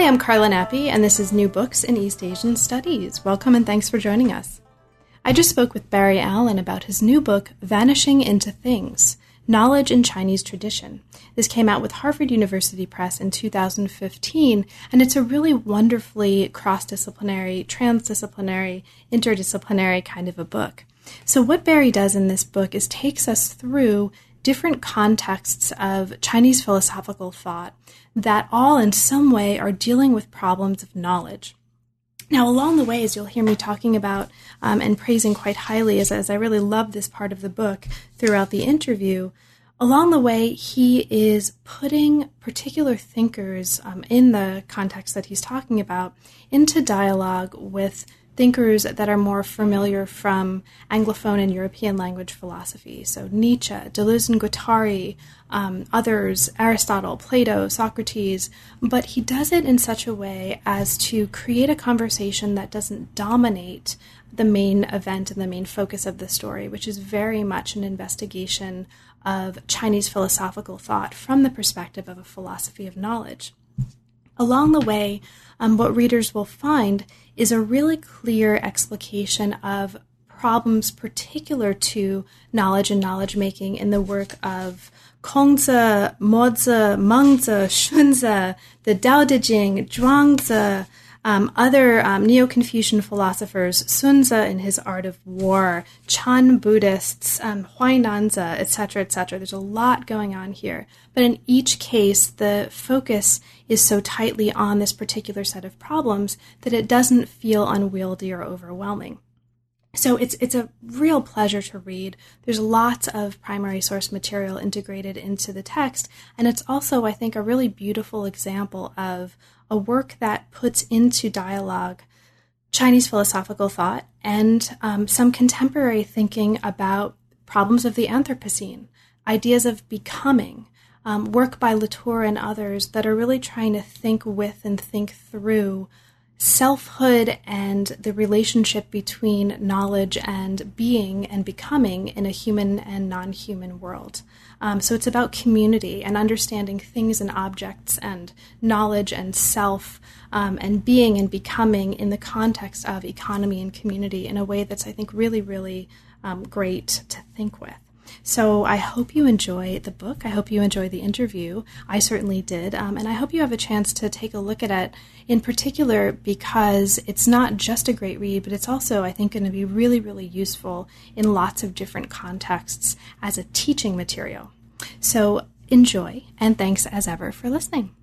Hi, I'm Carla Nappi, and this is New Books in East Asian Studies. Welcome and thanks for joining us. I just spoke with Barry Allen about his new book, Vanishing into Things Knowledge in Chinese Tradition. This came out with Harvard University Press in 2015, and it's a really wonderfully cross disciplinary, transdisciplinary, interdisciplinary kind of a book. So, what Barry does in this book is takes us through different contexts of Chinese philosophical thought that all in some way are dealing with problems of knowledge. Now, along the way, as you'll hear me talking about um, and praising quite highly, as, as I really love this part of the book throughout the interview, along the way, he is putting particular thinkers um, in the context that he's talking about into dialogue with thinkers that are more familiar from Anglophone and European language philosophy. So Nietzsche, Deleuze and Guattari, um, others, Aristotle, Plato, Socrates, but he does it in such a way as to create a conversation that doesn't dominate the main event and the main focus of the story, which is very much an investigation of Chinese philosophical thought from the perspective of a philosophy of knowledge. Along the way, um, what readers will find is a really clear explication of problems particular to knowledge and knowledge making in the work of Kongzi, Mozi, Mengzi, Xunzi, the Tao Te Ching, Zhuangzi, um, other um, Neo Confucian philosophers, Sun Tzu in his Art of War, Chan Buddhists, um, Huainanzi, etc., etc. There's a lot going on here. But in each case, the focus is so tightly on this particular set of problems that it doesn't feel unwieldy or overwhelming. So it's it's a real pleasure to read. There's lots of primary source material integrated into the text, and it's also, I think, a really beautiful example of a work that puts into dialogue Chinese philosophical thought and um, some contemporary thinking about problems of the Anthropocene, ideas of becoming, um, work by Latour and others that are really trying to think with and think through selfhood and the relationship between knowledge and being and becoming in a human and non human world. Um, so it's about community and understanding things and objects and knowledge and self um, and being and becoming in the context of economy and community in a way that's, I think, really, really um, great to think with. So I hope you enjoy the book. I hope you enjoy the interview. I certainly did. Um, and I hope you have a chance to take a look at it in particular because it's not just a great read, but it's also, I think, going to be really, really useful in lots of different contexts as a teaching material. So enjoy, and thanks as ever for listening.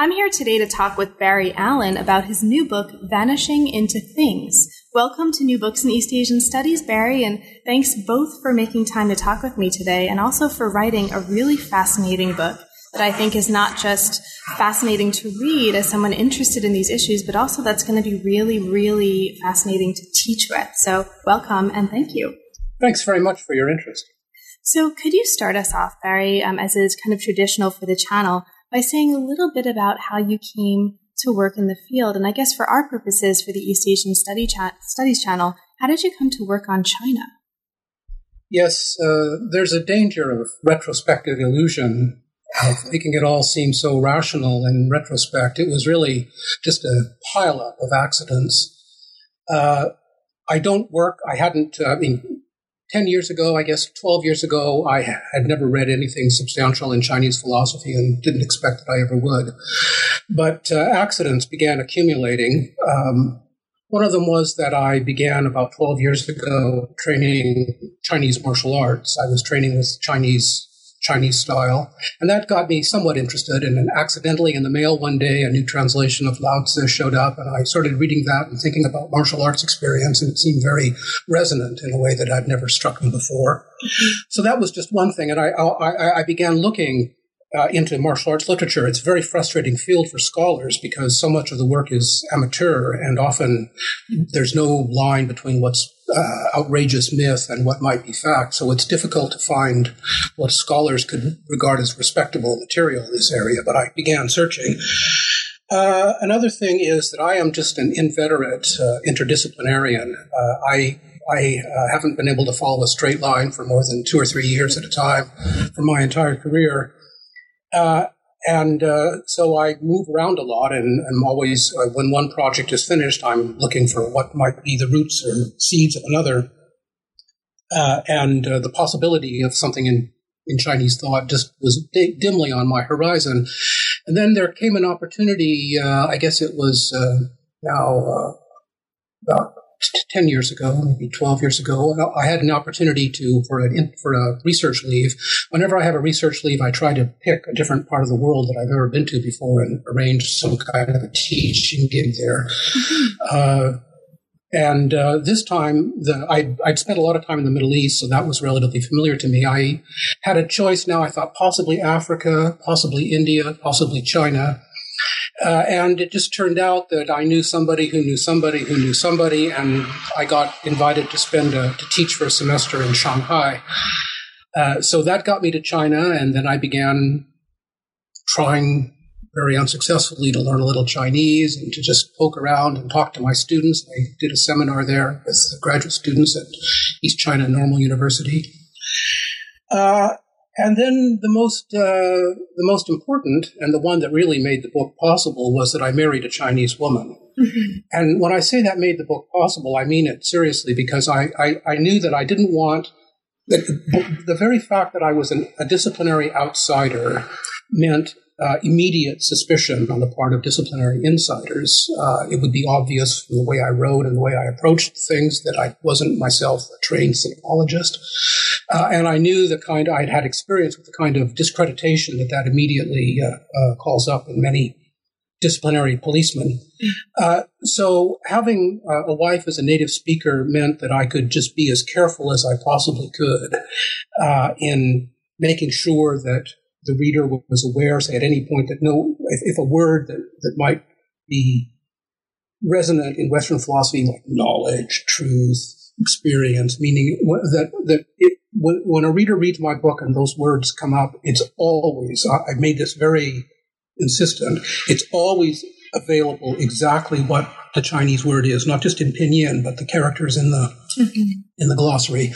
I'm here today to talk with Barry Allen about his new book, Vanishing into Things. Welcome to New Books in East Asian Studies, Barry, and thanks both for making time to talk with me today and also for writing a really fascinating book that I think is not just fascinating to read as someone interested in these issues, but also that's going to be really, really fascinating to teach with. So, welcome and thank you. Thanks very much for your interest. So, could you start us off, Barry, um, as is kind of traditional for the channel? by saying a little bit about how you came to work in the field. And I guess for our purposes, for the East Asian Study Studies Channel, how did you come to work on China? Yes, uh, there's a danger of retrospective illusion of making it all seem so rational in retrospect. It was really just a pileup of accidents. Uh, I don't work, I hadn't, I mean, 10 years ago, I guess 12 years ago, I had never read anything substantial in Chinese philosophy and didn't expect that I ever would. But uh, accidents began accumulating. Um, one of them was that I began about 12 years ago training Chinese martial arts. I was training with Chinese Chinese style. And that got me somewhat interested. And then accidentally in the mail one day, a new translation of Lao Tzu showed up, and I started reading that and thinking about martial arts experience, and it seemed very resonant in a way that I'd never struck me before. So that was just one thing. And I, I, I began looking uh, into martial arts literature, it's a very frustrating field for scholars because so much of the work is amateur and often there's no line between what's uh, outrageous myth and what might be fact. So it's difficult to find what scholars could regard as respectable material in this area. But I began searching. Uh, another thing is that I am just an inveterate uh, interdisciplinarian. Uh, I I uh, haven't been able to follow a straight line for more than two or three years at a time for my entire career. Uh, and uh, so I move around a lot, and I'm always, uh, when one project is finished, I'm looking for what might be the roots or seeds of another. Uh, and uh, the possibility of something in, in Chinese thought just was dimly on my horizon. And then there came an opportunity, uh, I guess it was now about 10 years ago, maybe 12 years ago, I had an opportunity to, for, an, for a research leave. Whenever I have a research leave, I try to pick a different part of the world that I've never been to before and arrange some kind of a teaching gig there. Mm-hmm. Uh, and uh, this time, the, I, I'd spent a lot of time in the Middle East, so that was relatively familiar to me. I had a choice now. I thought possibly Africa, possibly India, possibly China. Uh, and it just turned out that I knew somebody who knew somebody who knew somebody, and I got invited to spend a, to teach for a semester in Shanghai. Uh, so that got me to China, and then I began trying very unsuccessfully to learn a little Chinese and to just poke around and talk to my students. I did a seminar there with graduate students at East China Normal University. Uh, and then the most uh, the most important and the one that really made the book possible was that I married a Chinese woman. Mm-hmm. And when I say that made the book possible, I mean it seriously because I, I, I knew that I didn't want that the, the very fact that I was an, a disciplinary outsider meant uh, immediate suspicion on the part of disciplinary insiders. Uh, it would be obvious from the way I wrote and the way I approached things that I wasn't myself a trained sinologist. Uh, and I knew the kind, I'd had experience with the kind of discreditation that that immediately uh, uh, calls up in many disciplinary policemen. Uh, so having a wife as a native speaker meant that I could just be as careful as I possibly could in making sure that the reader was aware, say, at any point that no, if, if a word that, that might be resonant in Western philosophy, like knowledge, truth, experience, meaning that that it, when, when, a reader reads my book and those words come up, it's always I, I made this very insistent. It's always available exactly what the Chinese word is, not just in pinyin, but the characters in the mm-hmm. in the glossary.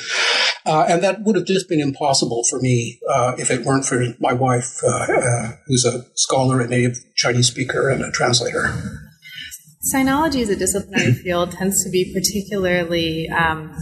Uh, and that would have just been impossible for me uh, if it weren't for my wife, uh, uh who's a scholar, a native Chinese speaker, and a translator. Sinology as a disciplinary field tends to be particularly um,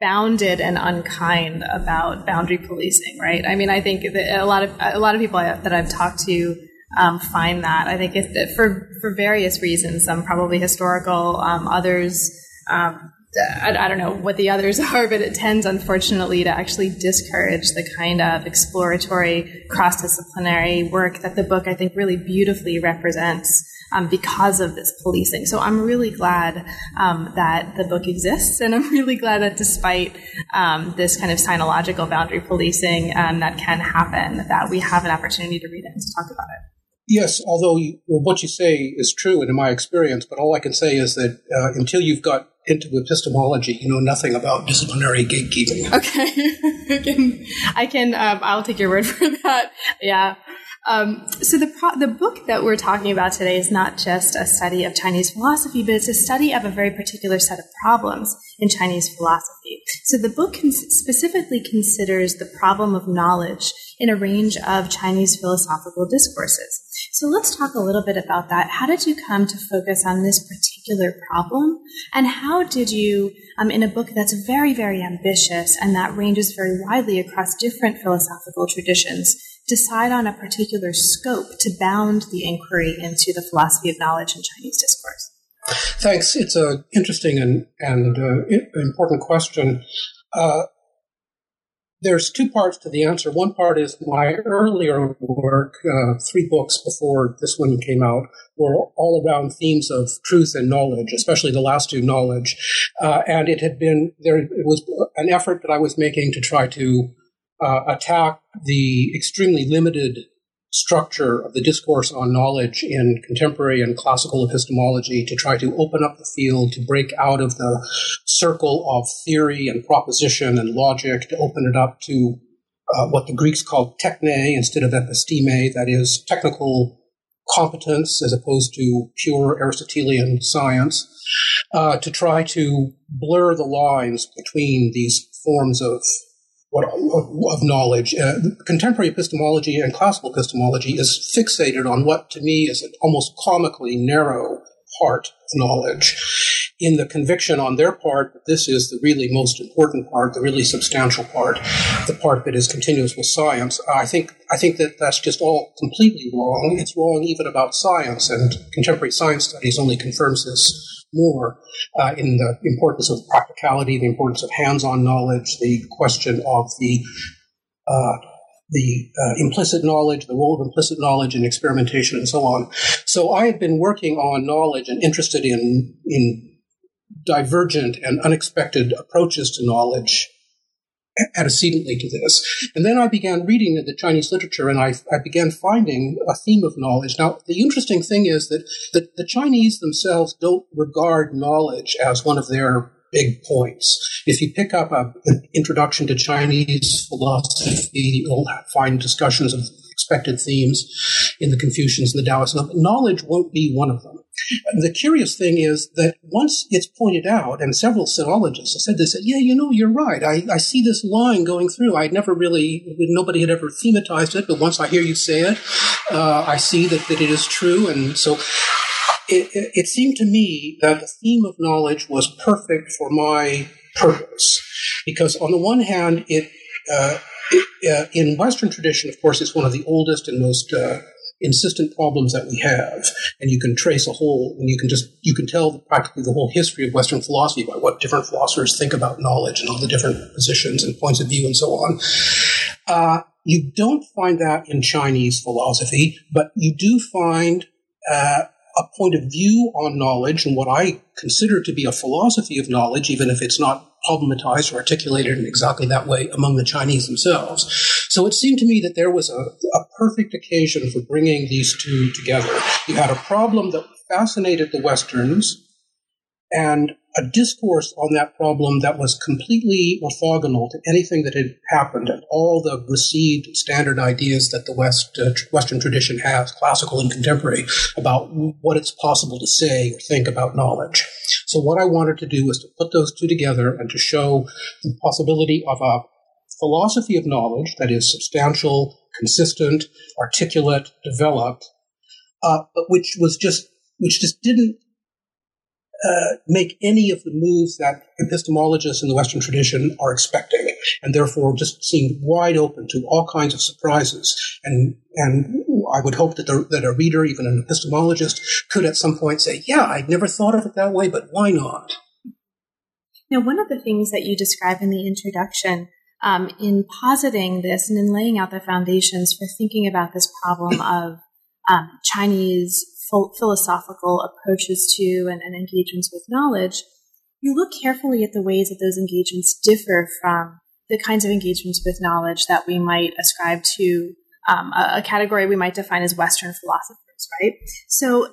bounded and unkind about boundary policing, right? I mean, I think a lot of a lot of people that I've talked to um, find that. I think for for various reasons, some probably historical, um, others. Um, I, I, don't know what the others are, but it tends, unfortunately, to actually discourage the kind of exploratory, cross disciplinary work that the book, I think, really beautifully represents. Um, because of this policing. So I'm really glad um, that the book exists, and I'm really glad that despite um, this kind of sinological boundary policing um, that can happen, that we have an opportunity to read it and to talk about it. Yes, although you, well, what you say is true and in my experience, but all I can say is that uh, until you've got into epistemology, you know nothing about disciplinary gatekeeping. Okay, I can, I can um, I'll take your word for that. Yeah. Um, so the pro- the book that we're talking about today is not just a study of Chinese philosophy, but it's a study of a very particular set of problems in Chinese philosophy. So the book specifically considers the problem of knowledge in a range of Chinese philosophical discourses. So let's talk a little bit about that. How did you come to focus on this particular problem? And how did you, um, in a book that's very, very ambitious and that ranges very widely across different philosophical traditions, decide on a particular scope to bound the inquiry into the philosophy of knowledge in Chinese discourse? Thanks. It's an interesting and, and uh, important question. Uh, there's two parts to the answer. One part is my earlier work, uh, three books before this one came out, were all around themes of truth and knowledge, especially the last two, knowledge. Uh, and it had been there. It was an effort that I was making to try to uh, attack the extremely limited structure of the discourse on knowledge in contemporary and classical epistemology to try to open up the field, to break out of the circle of theory and proposition and logic, to open it up to uh, what the Greeks called techne instead of episteme, that is, technical competence as opposed to pure Aristotelian science, uh, to try to blur the lines between these forms of of knowledge. Uh, contemporary epistemology and classical epistemology is fixated on what to me is an almost comically narrow part of knowledge in the conviction on their part that this is the really most important part, the really substantial part, the part that is continuous with science. I think I think that that's just all completely wrong. It's wrong even about science, and contemporary science studies only confirms this more uh, in the importance of practicality, the importance of hands-on knowledge, the question of the uh, the uh, implicit knowledge, the role of implicit knowledge in experimentation, and so on. So I have been working on knowledge and interested in in divergent and unexpected approaches to knowledge antecedently to this. And then I began reading the Chinese literature and I, I, began finding a theme of knowledge. Now, the interesting thing is that the, the Chinese themselves don't regard knowledge as one of their big points. If you pick up a, an introduction to Chinese philosophy, you'll find discussions of expected themes in the Confucians and the Taoists. Knowledge won't be one of them. The curious thing is that once it's pointed out, and several sinologists have said this, said, yeah, you know, you're right. I, I see this line going through. I'd never really, nobody had ever thematized it, but once I hear you say it, uh, I see that, that it is true. And so it, it, it seemed to me that the theme of knowledge was perfect for my purpose. Because on the one hand, it, uh, it uh, in Western tradition, of course, it's one of the oldest and most uh, insistent problems that we have. And you can trace a whole and you can just you can tell practically the whole history of western philosophy by what different philosophers think about knowledge and all the different positions and points of view and so on. Uh, you don't find that in chinese philosophy but you do find uh, a point of view on knowledge. And what i consider to be a philosophy of knowledge even if it's not problematized or articulated in exactly that way among the Chinese themselves. So it seemed to me that there was a, a perfect occasion for bringing these two together. You had a problem that fascinated the Westerns and a discourse on that problem that was completely orthogonal to anything that had happened and all the received standard ideas that the West uh, Western tradition has, classical and contemporary, about what it's possible to say or think about knowledge. So what I wanted to do was to put those two together and to show the possibility of a philosophy of knowledge that is substantial, consistent, articulate, developed, uh, which was just which just didn't uh, make any of the moves that epistemologists in the Western tradition are expecting, and therefore just seemed wide open to all kinds of surprises. And and I would hope that the, that a reader, even an epistemologist, could at some point say, "Yeah, I'd never thought of it that way, but why not?" Now, one of the things that you describe in the introduction, um, in positing this and in laying out the foundations for thinking about this problem of um, Chinese philosophical approaches to and, and engagements with knowledge, you look carefully at the ways that those engagements differ from the kinds of engagements with knowledge that we might ascribe to um, a, a, category we might define as Western philosophers, right? So,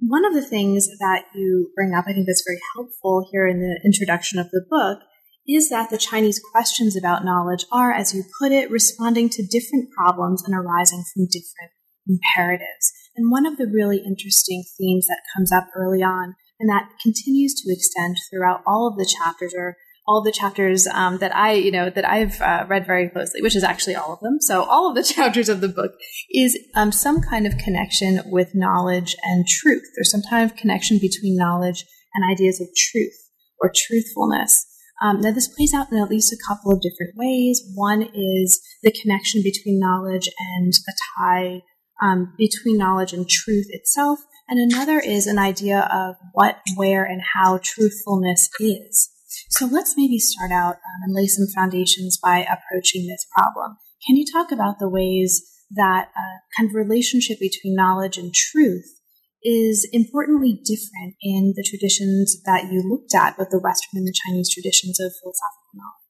one of the things that you bring up, I think that's very helpful here in the introduction of the book, is that the Chinese questions about knowledge are, as you put it, responding to different problems and arising from different imperatives. And one of the really interesting themes that comes up early on and that continues to extend throughout all of the chapters or all the chapters um, that I, you know, that I've uh, read very closely, which is actually all of them. So all of the chapters of the book is um, some kind of connection with knowledge and truth. There's some kind of connection between knowledge and ideas of truth or truthfulness. Um, now, this plays out in at least a couple of different ways. One is the connection between knowledge and a tie um, between knowledge and truth itself. And another is an idea of what, where, and how truthfulness is. So let's maybe start out um, and lay some foundations by approaching this problem. Can you talk about the ways that uh, kind of relationship between knowledge and truth is importantly different in the traditions that you looked at, both the Western and the Chinese traditions of philosophical knowledge?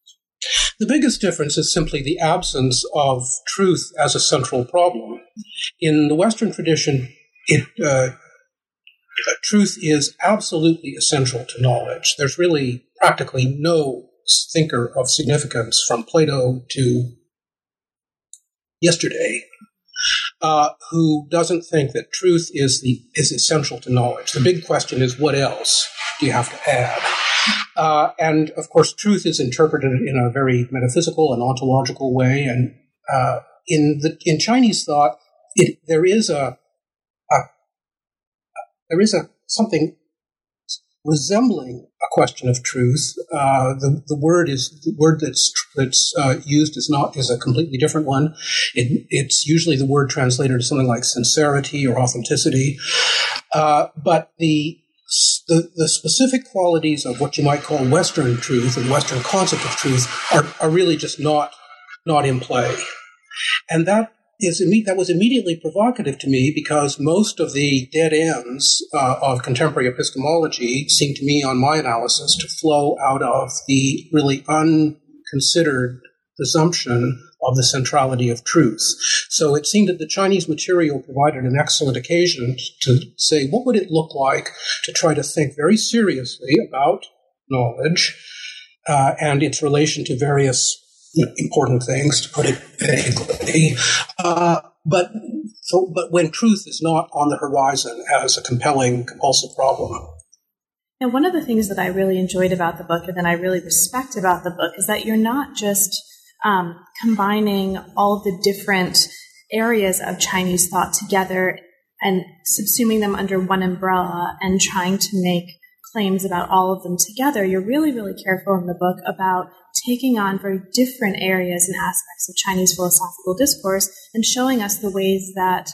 The biggest difference is simply the absence of truth as a central problem. In the Western tradition, it, uh, truth is absolutely essential to knowledge. There's really practically no thinker of significance from Plato to yesterday uh, who doesn't think that truth is the is essential to knowledge. The big question is what else do you have to add? Uh, and of course, truth is interpreted in a very metaphysical and ontological way. And uh, in the in Chinese thought, it, there is a, a there is a something resembling a question of truth. Uh, the, the word is the word that's that's uh, used is not is a completely different one. It, it's usually the word translated as something like sincerity or authenticity. Uh, but the, the the specific qualities of what you might call Western truth and Western concept of truth are, are really just not not in play. And that is that was immediately provocative to me because most of the dead ends uh, of contemporary epistemology seem to me, on my analysis, to flow out of the really unconsidered presumption of the centrality of truth. So it seemed that the Chinese material provided an excellent occasion to say, what would it look like to try to think very seriously about knowledge uh, and its relation to various important things, to put it vaguely. Uh, but so, but when truth is not on the horizon as a compelling, compulsive problem. And one of the things that I really enjoyed about the book, and that I really respect about the book, is that you're not just um, combining all the different areas of Chinese thought together and subsuming them under one umbrella and trying to make claims about all of them together. You're really, really careful in the book about taking on very different areas and aspects of Chinese philosophical discourse and showing us the ways that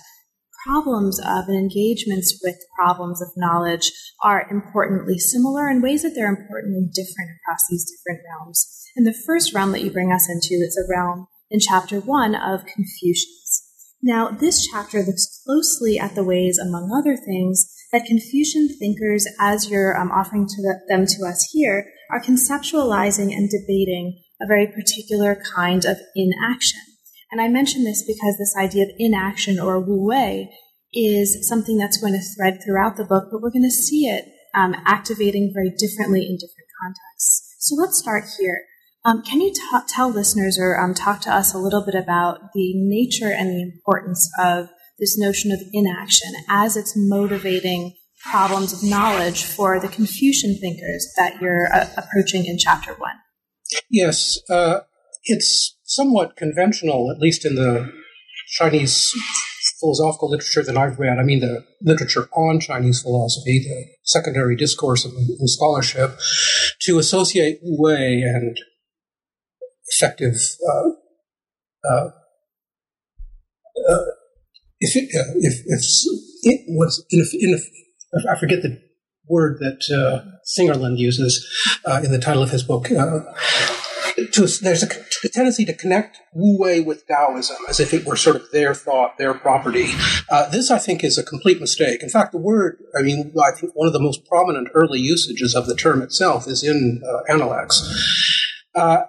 problems of and engagements with problems of knowledge are importantly similar and ways that they're importantly different across these different realms. And the first realm that you bring us into is a realm in chapter one of Confucius. Now, this chapter looks closely at the ways, among other things, that Confucian thinkers, as you're um, offering to the, them to us here, are conceptualizing and debating a very particular kind of inaction. And I mention this because this idea of inaction or wu wei is something that's going to thread throughout the book, but we're going to see it um, activating very differently in different contexts. So let's start here. Um, can you tell listeners or um, talk to us a little bit about the nature and the importance of this notion of inaction as it's motivating problems of knowledge for the Confucian thinkers that you're uh, approaching in chapter one? Yes, uh, it's somewhat conventional, at least in the Chinese philosophical literature that I've read. I mean, the literature on Chinese philosophy, the secondary discourse in scholarship, to associate Wei and effective uh, uh, uh if it, uh, if, if it was in, in I forget the word that uh, Slingerland uses uh, in the title of his book. Uh, to, there's a, a, tendency to connect Wu Wei with Taoism as if it were sort of their thought, their property. Uh, this, I think, is a complete mistake. In fact, the word, I mean, I think one of the most prominent early usages of the term itself is in uh, Analects. Uh,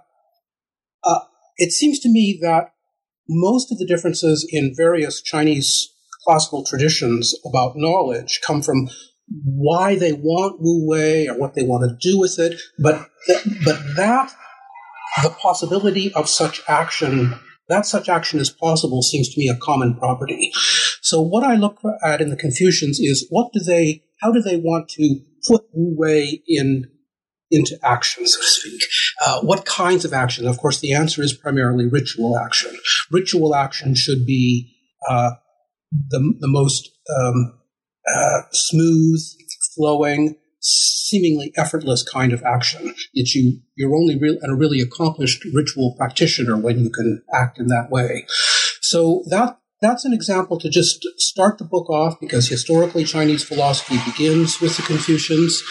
uh, it seems to me that most of the differences in various Chinese classical traditions about knowledge come from why they want Wu Wei or what they want to do with it, but th- but that the possibility of such action that such action is possible seems to me a common property. So what I look at in the Confucians is what do they how do they want to put Wu Wei in into action, so to speak. Uh, what kinds of action? Of course, the answer is primarily ritual action. Ritual action should be uh, the, the most um, uh, smooth, flowing, seemingly effortless kind of action. It's you, you're only real, and a really accomplished ritual practitioner when you can act in that way. So that that's an example to just start the book off because historically Chinese philosophy begins with the Confucians,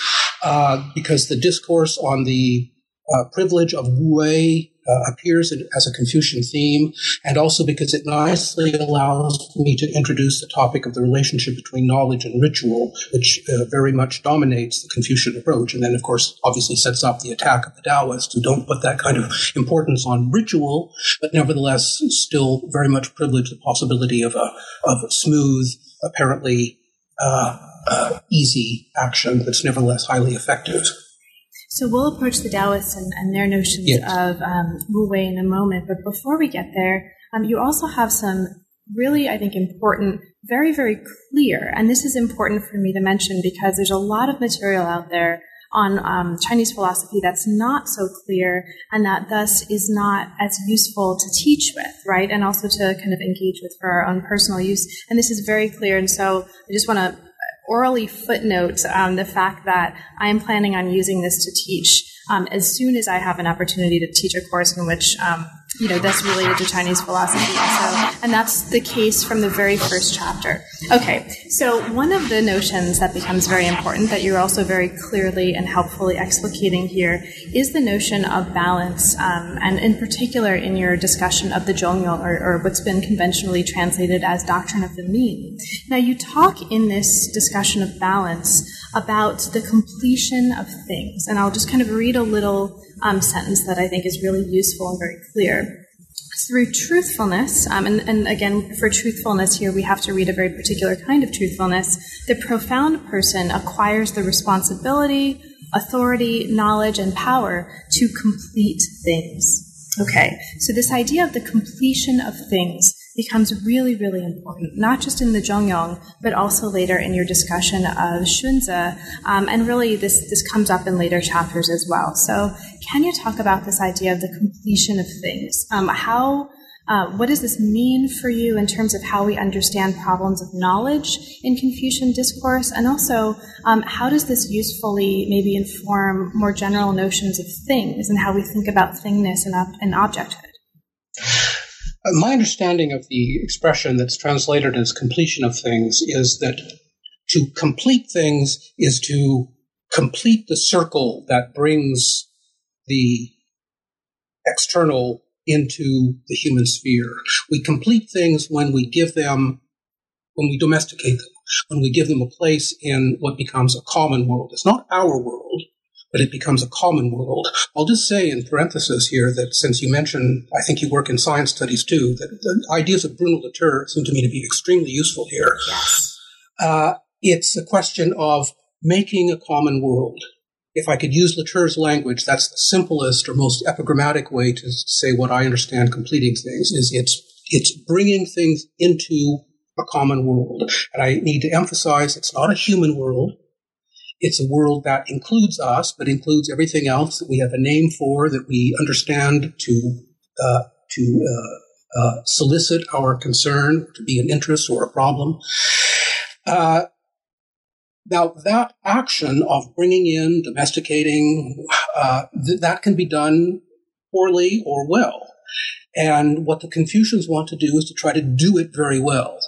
uh, because the discourse on the uh, privilege of Wu Wei uh, appears as a Confucian theme, and also because it nicely allows me to introduce the topic of the relationship between knowledge and ritual, which uh, very much dominates the Confucian approach. And then, of course, obviously sets up the attack of the Taoists who don't put that kind of importance on ritual, but nevertheless still very much privilege the possibility of a, of a smooth, apparently uh, uh easy action that's nevertheless highly effective. So we'll approach the Taoists and, and their notions yes. of um, Wu Wei in a moment. But before we get there, um, you also have some really, I think, important, very, very clear, and this is important for me to mention because there's a lot of material out there on um, Chinese philosophy that's not so clear and that thus is not as useful to teach with, right? And also to kind of engage with for our own personal use. And this is very clear. And so I just want to orally footnote um, the fact that I am planning on using this to teach um, as soon as I have an opportunity to teach a course in which um, you know that's related to Chinese philosophy. So, and that's the case from the very first chapter. Okay, so one of the notions that becomes very important that you're also very clearly and helpfully explicating here is the notion of balance, um, and in particular in your discussion of the Zhongyong, or, or what's been conventionally translated as doctrine of the mean. Now, you talk in this discussion of balance about the completion of things, and I'll just kind of read a little um, sentence that I think is really useful and very clear. Through truthfulness, um, and, and again, for truthfulness here, we have to read a very particular kind of truthfulness. The profound person acquires the responsibility, authority, knowledge, and power to complete things. Okay, so this idea of the completion of things becomes really, really important, not just in the Zhongyong, but also later in your discussion of Xunzi. Um, and really, this, this comes up in later chapters as well. So, can you talk about this idea of the completion of things? Um, how uh, what does this mean for you in terms of how we understand problems of knowledge in Confucian discourse? And also, um, how does this usefully maybe inform more general notions of things and how we think about thingness and, ob- and objecthood? My understanding of the expression that's translated as completion of things is that to complete things is to complete the circle that brings the external into the human sphere. We complete things when we give them, when we domesticate them, when we give them a place in what becomes a common world. It's not our world, but it becomes a common world. I'll just say in parenthesis here that since you mentioned, I think you work in science studies too, that the ideas of Bruno Latour seem to me to be extremely useful here. Yes. Uh, it's a question of making a common world. If I could use Latour's language, that's the simplest or most epigrammatic way to say what I understand completing things is it's it's bringing things into a common world. And I need to emphasize it's not a human world. It's a world that includes us, but includes everything else that we have a name for, that we understand to uh, to uh, uh, solicit our concern, to be an interest or a problem. Uh, now, that action of bringing in, domesticating, uh, th- that can be done poorly or well. And what the Confucians want to do is to try to do it very well.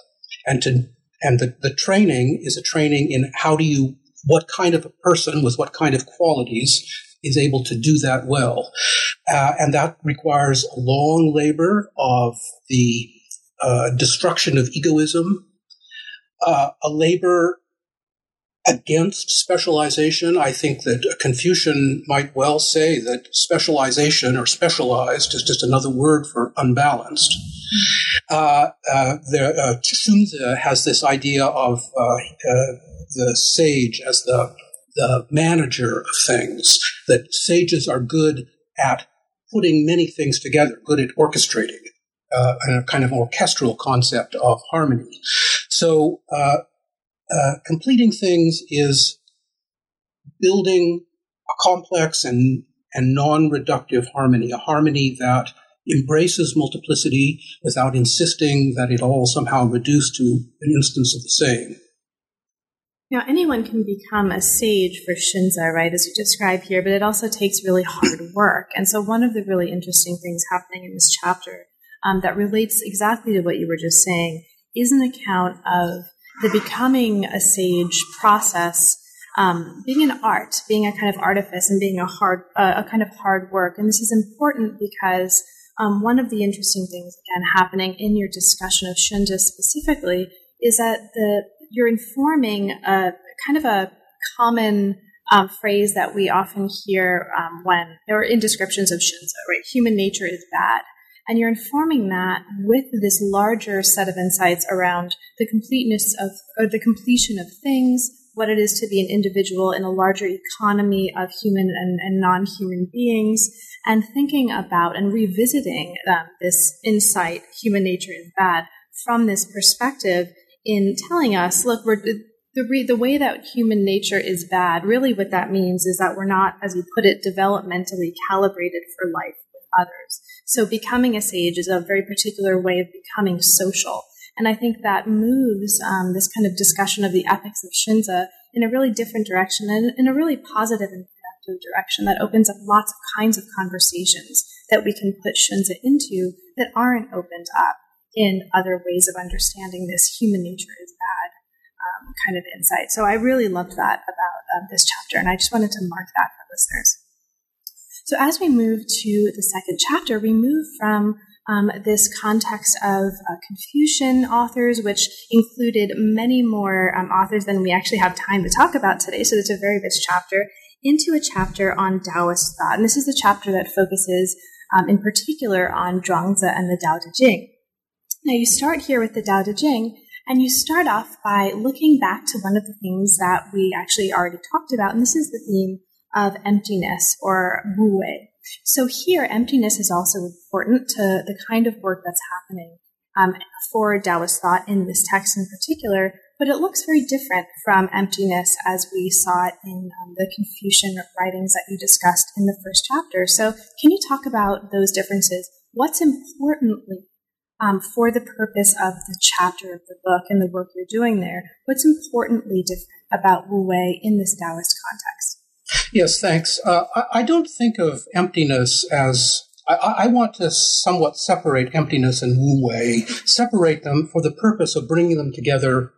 And to and the, the training is a training in how do you what kind of a person with what kind of qualities is able to do that well. Uh, and that requires a long labor of the uh, destruction of egoism, uh, a labor against specialization. I think that Confucian might well say that specialization or specialized is just another word for unbalanced. Uh, uh, the, uh, has this idea of uh, uh, the sage as the the manager of things. That sages are good at putting many things together, good at orchestrating, uh, a kind of orchestral concept of harmony. So, uh, uh, completing things is building a complex and and non-reductive harmony, a harmony that embraces multiplicity without insisting that it all somehow reduce to an instance of the same. Now, anyone can become a sage for Xunzi, right, as you describe here, but it also takes really hard work. And so, one of the really interesting things happening in this chapter um, that relates exactly to what you were just saying is an account of the becoming a sage process um, being an art, being a kind of artifice, and being a hard, uh, a kind of hard work. And this is important because um, one of the interesting things, again, happening in your discussion of Xunzi specifically, is that the you're informing a kind of a common um, phrase that we often hear um, when or in descriptions of Xunzi, right? Human nature is bad. And you're informing that with this larger set of insights around the completeness of, or the completion of things, what it is to be an individual in a larger economy of human and, and non-human beings, and thinking about and revisiting um, this insight, human nature is bad, from this perspective in telling us, look, we're, the, the way that human nature is bad, really what that means is that we're not, as you put it, developmentally calibrated for life with others. So becoming a sage is a very particular way of becoming social. And I think that moves um, this kind of discussion of the ethics of Xunzi in a really different direction and in a really positive and productive direction that opens up lots of kinds of conversations that we can put Xunzi into that aren't opened up in other ways of understanding this human nature is bad um, kind of insight. So I really loved that about uh, this chapter, and I just wanted to mark that for listeners. So as we move to the second chapter, we move from um, this context of uh, Confucian authors, which included many more um, authors than we actually have time to talk about today. So it's a very rich chapter into a chapter on Taoist thought. And this is the chapter that focuses um, in particular on Zhuangzi and the Tao Te Ching. Now you start here with the Tao Te Ching, and you start off by looking back to one of the things that we actually already talked about, and this is the theme of emptiness or wu wei. So here, emptiness is also important to the kind of work that's happening um, for Taoist thought in this text in particular, but it looks very different from emptiness as we saw it in um, the Confucian writings that you discussed in the first chapter. So can you talk about those differences? What's importantly um, for the purpose of the chapter of the book and the work you're doing there, what's importantly different about Wu Wei in this Taoist context? Yes, thanks. Uh, I, I, don't think of emptiness as I, I, want to somewhat separate emptiness and Wu Wei, separate them for the purpose of bringing them together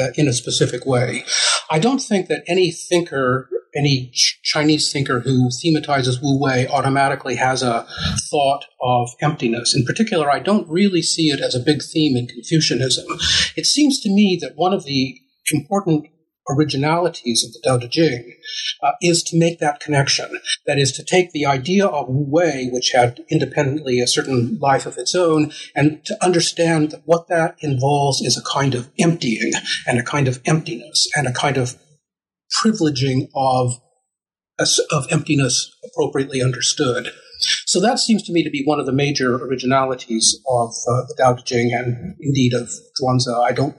uh, in a specific way. I don't think that any thinker any Ch- Chinese thinker who thematizes Wu Wei automatically has a thought of emptiness. In particular, I don't really see it as a big theme in Confucianism. It seems to me that one of the important originalities of the Tao Te Ching uh, is to make that connection. That is to take the idea of Wu Wei, which had independently a certain life of its own, and to understand that what that involves is a kind of emptying and a kind of emptiness and a kind of privileging of of emptiness appropriately understood. So that seems to me to be one of the major originalities of uh, the Tao Te Ching and indeed of Zhuangzi. I don't,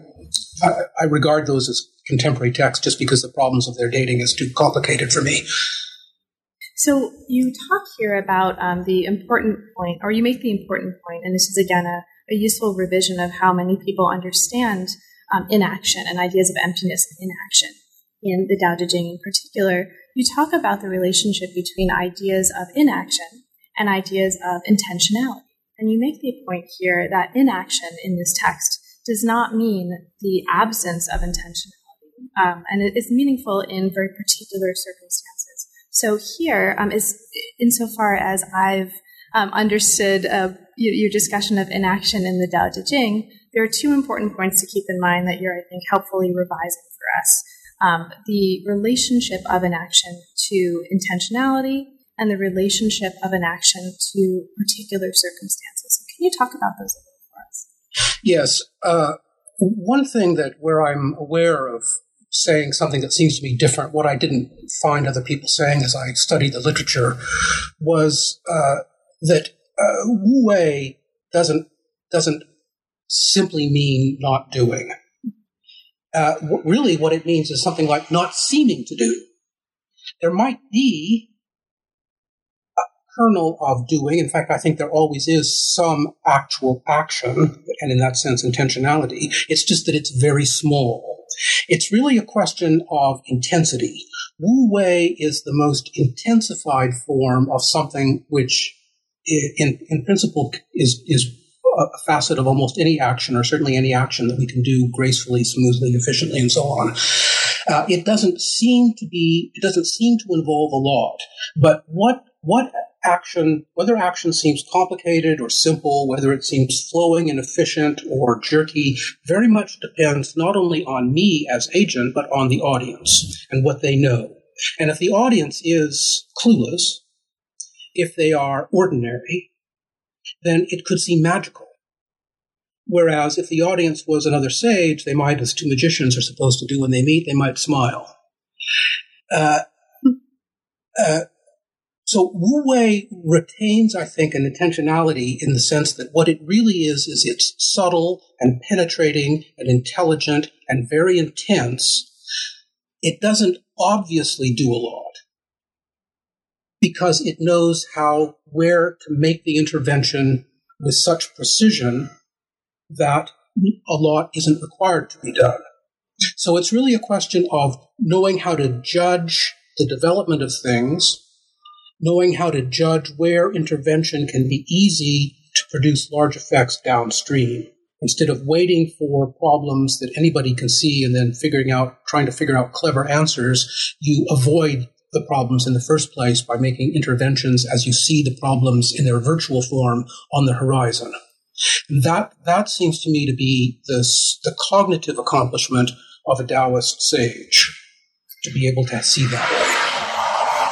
I, I, regard those as contemporary texts just because the problems of their dating is too complicated for me. So you talk here about um, the important point, or you make the important point, and this is again a, a useful revision of how many people understand um, inaction and ideas of emptiness and inaction in the Tao Te Ching in particular, you talk about the relationship between ideas of inaction and ideas of intentionality. And you make the point here that inaction in this text does not mean the absence of intentionality, um, and it is meaningful in very particular circumstances. So here um, is, insofar as I've um, understood uh, your discussion of inaction in the Tao Te Ching, there are two important points to keep in mind that you're, I think, helpfully revising for us um, the relationship of an action to intentionality and the relationship of an action to particular circumstances. Can you talk about those a little for us? Yes. Uh, one thing that where I'm aware of saying something that seems to be different, what I didn't find other people saying as I studied the literature, was uh, that uh, Wu Wei doesn't doesn't simply mean not doing uh, really what it means is something like not seeming to do. There might be a kernel of doing. In fact, I think there always is some actual action, and in that sense, intentionality. It's just that it's very small. It's really a question of intensity. Wu Wei is the most intensified form of something which, in, in principle, is, is a facet of almost any action, or certainly any action that we can do gracefully, smoothly, efficiently, and so on. Uh, it doesn't seem to be, it doesn't seem to involve a lot. But what, what action, whether action seems complicated or simple, whether it seems flowing and efficient or jerky, very much depends not only on me as agent, but on the audience and what they know. And if the audience is clueless, if they are ordinary, then it could seem magical. Whereas if the audience was another sage, they might, as two magicians are supposed to do when they meet, they might smile. Uh, uh, so Wu Wei retains, I think, an intentionality in the sense that what it really is, is it's subtle and penetrating and intelligent and very intense. It doesn't obviously do a lot because it knows how, where to make the intervention with such precision that a lot isn't required to be done. So it's really a question of knowing how to judge the development of things, knowing how to judge where intervention can be easy to produce large effects downstream. Instead of waiting for problems that anybody can see and then figuring out, trying to figure out clever answers, you avoid the problems in the first place by making interventions as you see the problems in their virtual form on the horizon. That, that seems to me to be this, the cognitive accomplishment of a Taoist sage, to be able to see that.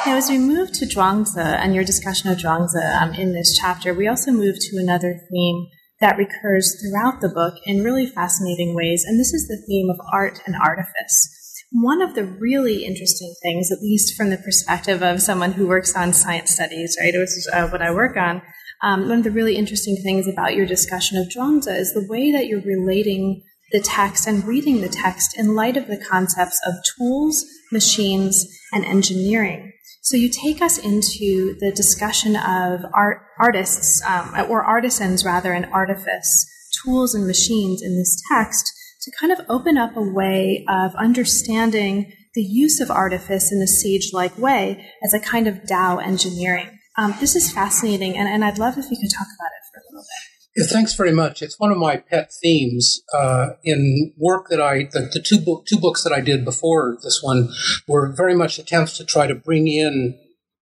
Now, as we move to Zhuangzi and your discussion of Zhuangzi um, in this chapter, we also move to another theme that recurs throughout the book in really fascinating ways, and this is the theme of art and artifice. One of the really interesting things, at least from the perspective of someone who works on science studies, right, which is uh, what I work on, um, one of the really interesting things about your discussion of Zhuangzi is the way that you're relating the text and reading the text in light of the concepts of tools, machines, and engineering. So you take us into the discussion of art, artists, um, or artisans rather, and artifice, tools and machines in this text to kind of open up a way of understanding the use of artifice in a sage like way as a kind of Tao engineering. Um, this is fascinating, and, and I'd love if you could talk about it for a little bit. Yeah, thanks very much. It's one of my pet themes uh, in work that I, the, the two, book, two books that I did before this one were very much attempts to try to bring in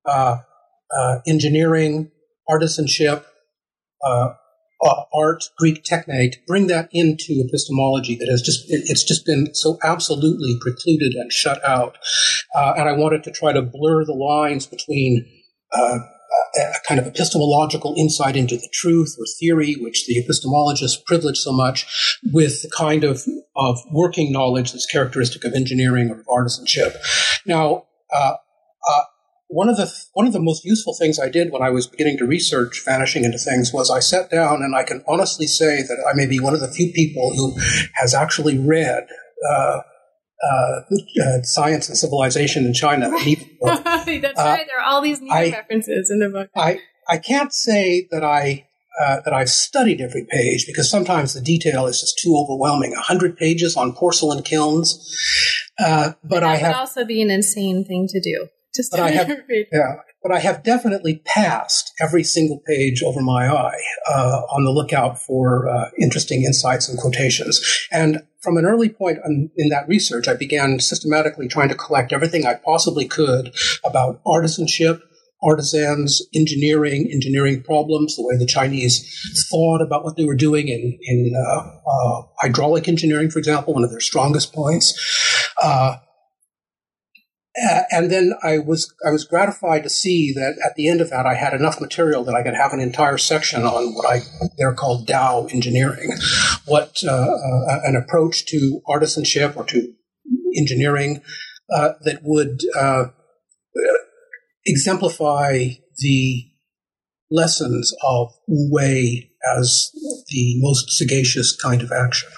uh, uh, engineering, artisanship, uh, uh, art, Greek techne, bring that into epistemology that has just, it's just been so absolutely precluded and shut out. Uh, and I wanted to try to blur the lines between a kind of epistemological insight into the truth or theory, which the epistemologists privilege so much, with the kind of, of working knowledge that's characteristic of engineering or of artisanship. Now, uh, uh, one of the one of the most useful things I did when I was beginning to research vanishing into things was I sat down and I can honestly say that I may be one of the few people who has actually read uh, uh, uh, science and civilization in China. That's uh, right. There are all these I, references in the book. I, I can't say that I uh, that I've studied every page because sometimes the detail is just too overwhelming. A hundred pages on porcelain kilns, uh, but that I have also be an insane thing to do. Just but I have, yeah, but I have definitely passed every single page over my eye uh, on the lookout for uh, interesting insights and quotations. And from an early point in, in that research, I began systematically trying to collect everything I possibly could about artisanship, artisans, engineering, engineering problems, the way the Chinese thought about what they were doing in, in uh, uh, hydraulic engineering, for example, one of their strongest points. Uh, and then I was I was gratified to see that at the end of that I had enough material that I could have an entire section on what I they're called Tao engineering, what uh, uh, an approach to artisanship or to engineering uh, that would uh, exemplify the lessons of Wu Wei as the most sagacious kind of action.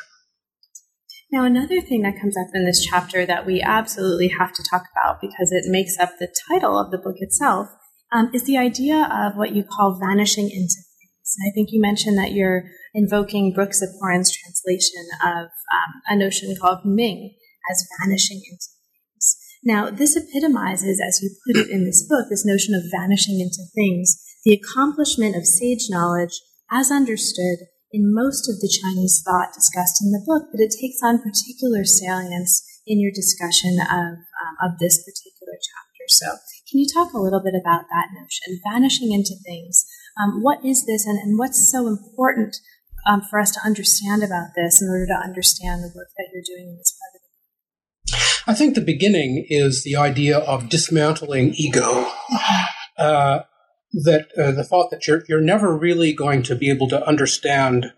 Now, another thing that comes up in this chapter that we absolutely have to talk about because it makes up the title of the book itself um, is the idea of what you call vanishing into things. I think you mentioned that you're invoking Brook Ziporyn's translation of um, a notion called Ming as vanishing into things. Now, this epitomizes, as you put it in this book, this notion of vanishing into things, the accomplishment of sage knowledge as understood in most of the Chinese thought discussed in the book, but it takes on particular salience in your discussion of, um, of this particular chapter. So, can you talk a little bit about that notion, vanishing into things? Um, what is this, and, and what's so important um, for us to understand about this in order to understand the work that you're doing in this part of I think the beginning is the idea of dismantling ego. Uh, that uh, the thought that you're you're never really going to be able to understand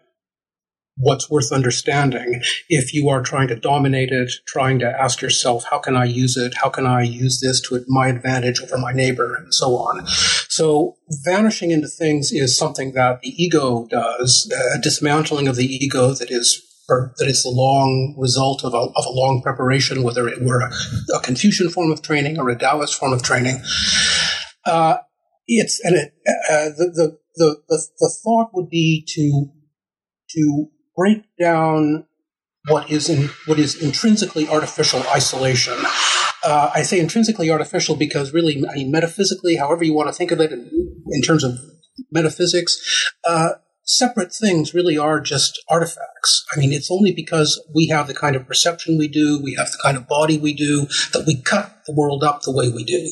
what's worth understanding if you are trying to dominate it, trying to ask yourself, how can I use it? How can I use this to my advantage over my neighbor and so on? So vanishing into things is something that the ego does, a dismantling of the ego that is that is the long result of a, of a long preparation, whether it were a, a, Confucian form of training or a Taoist form of training. Uh, it's and it, uh, the, the, the the the thought would be to to break down what is in what is intrinsically artificial isolation. Uh, I say intrinsically artificial because really, I mean, metaphysically, however you want to think of it, in, in terms of metaphysics, uh, separate things really are just artifacts. I mean, it's only because we have the kind of perception we do, we have the kind of body we do, that we cut the world up the way we do.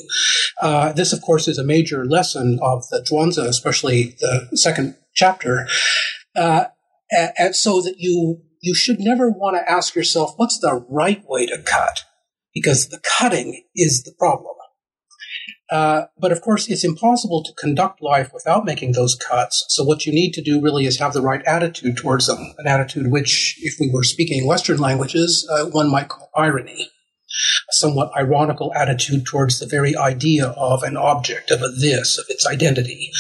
Uh, this, of course, is a major lesson of the Zhuangzi, especially the second chapter. Uh, and so that you you should never want to ask yourself what's the right way to cut? Because the cutting is the problem. Uh, but of course it's impossible to conduct life without making those cuts. So what you need to do really is have the right attitude towards them an attitude which if we were speaking western languages uh, one might call irony somewhat ironical attitude towards the very idea of an object of a this of its identity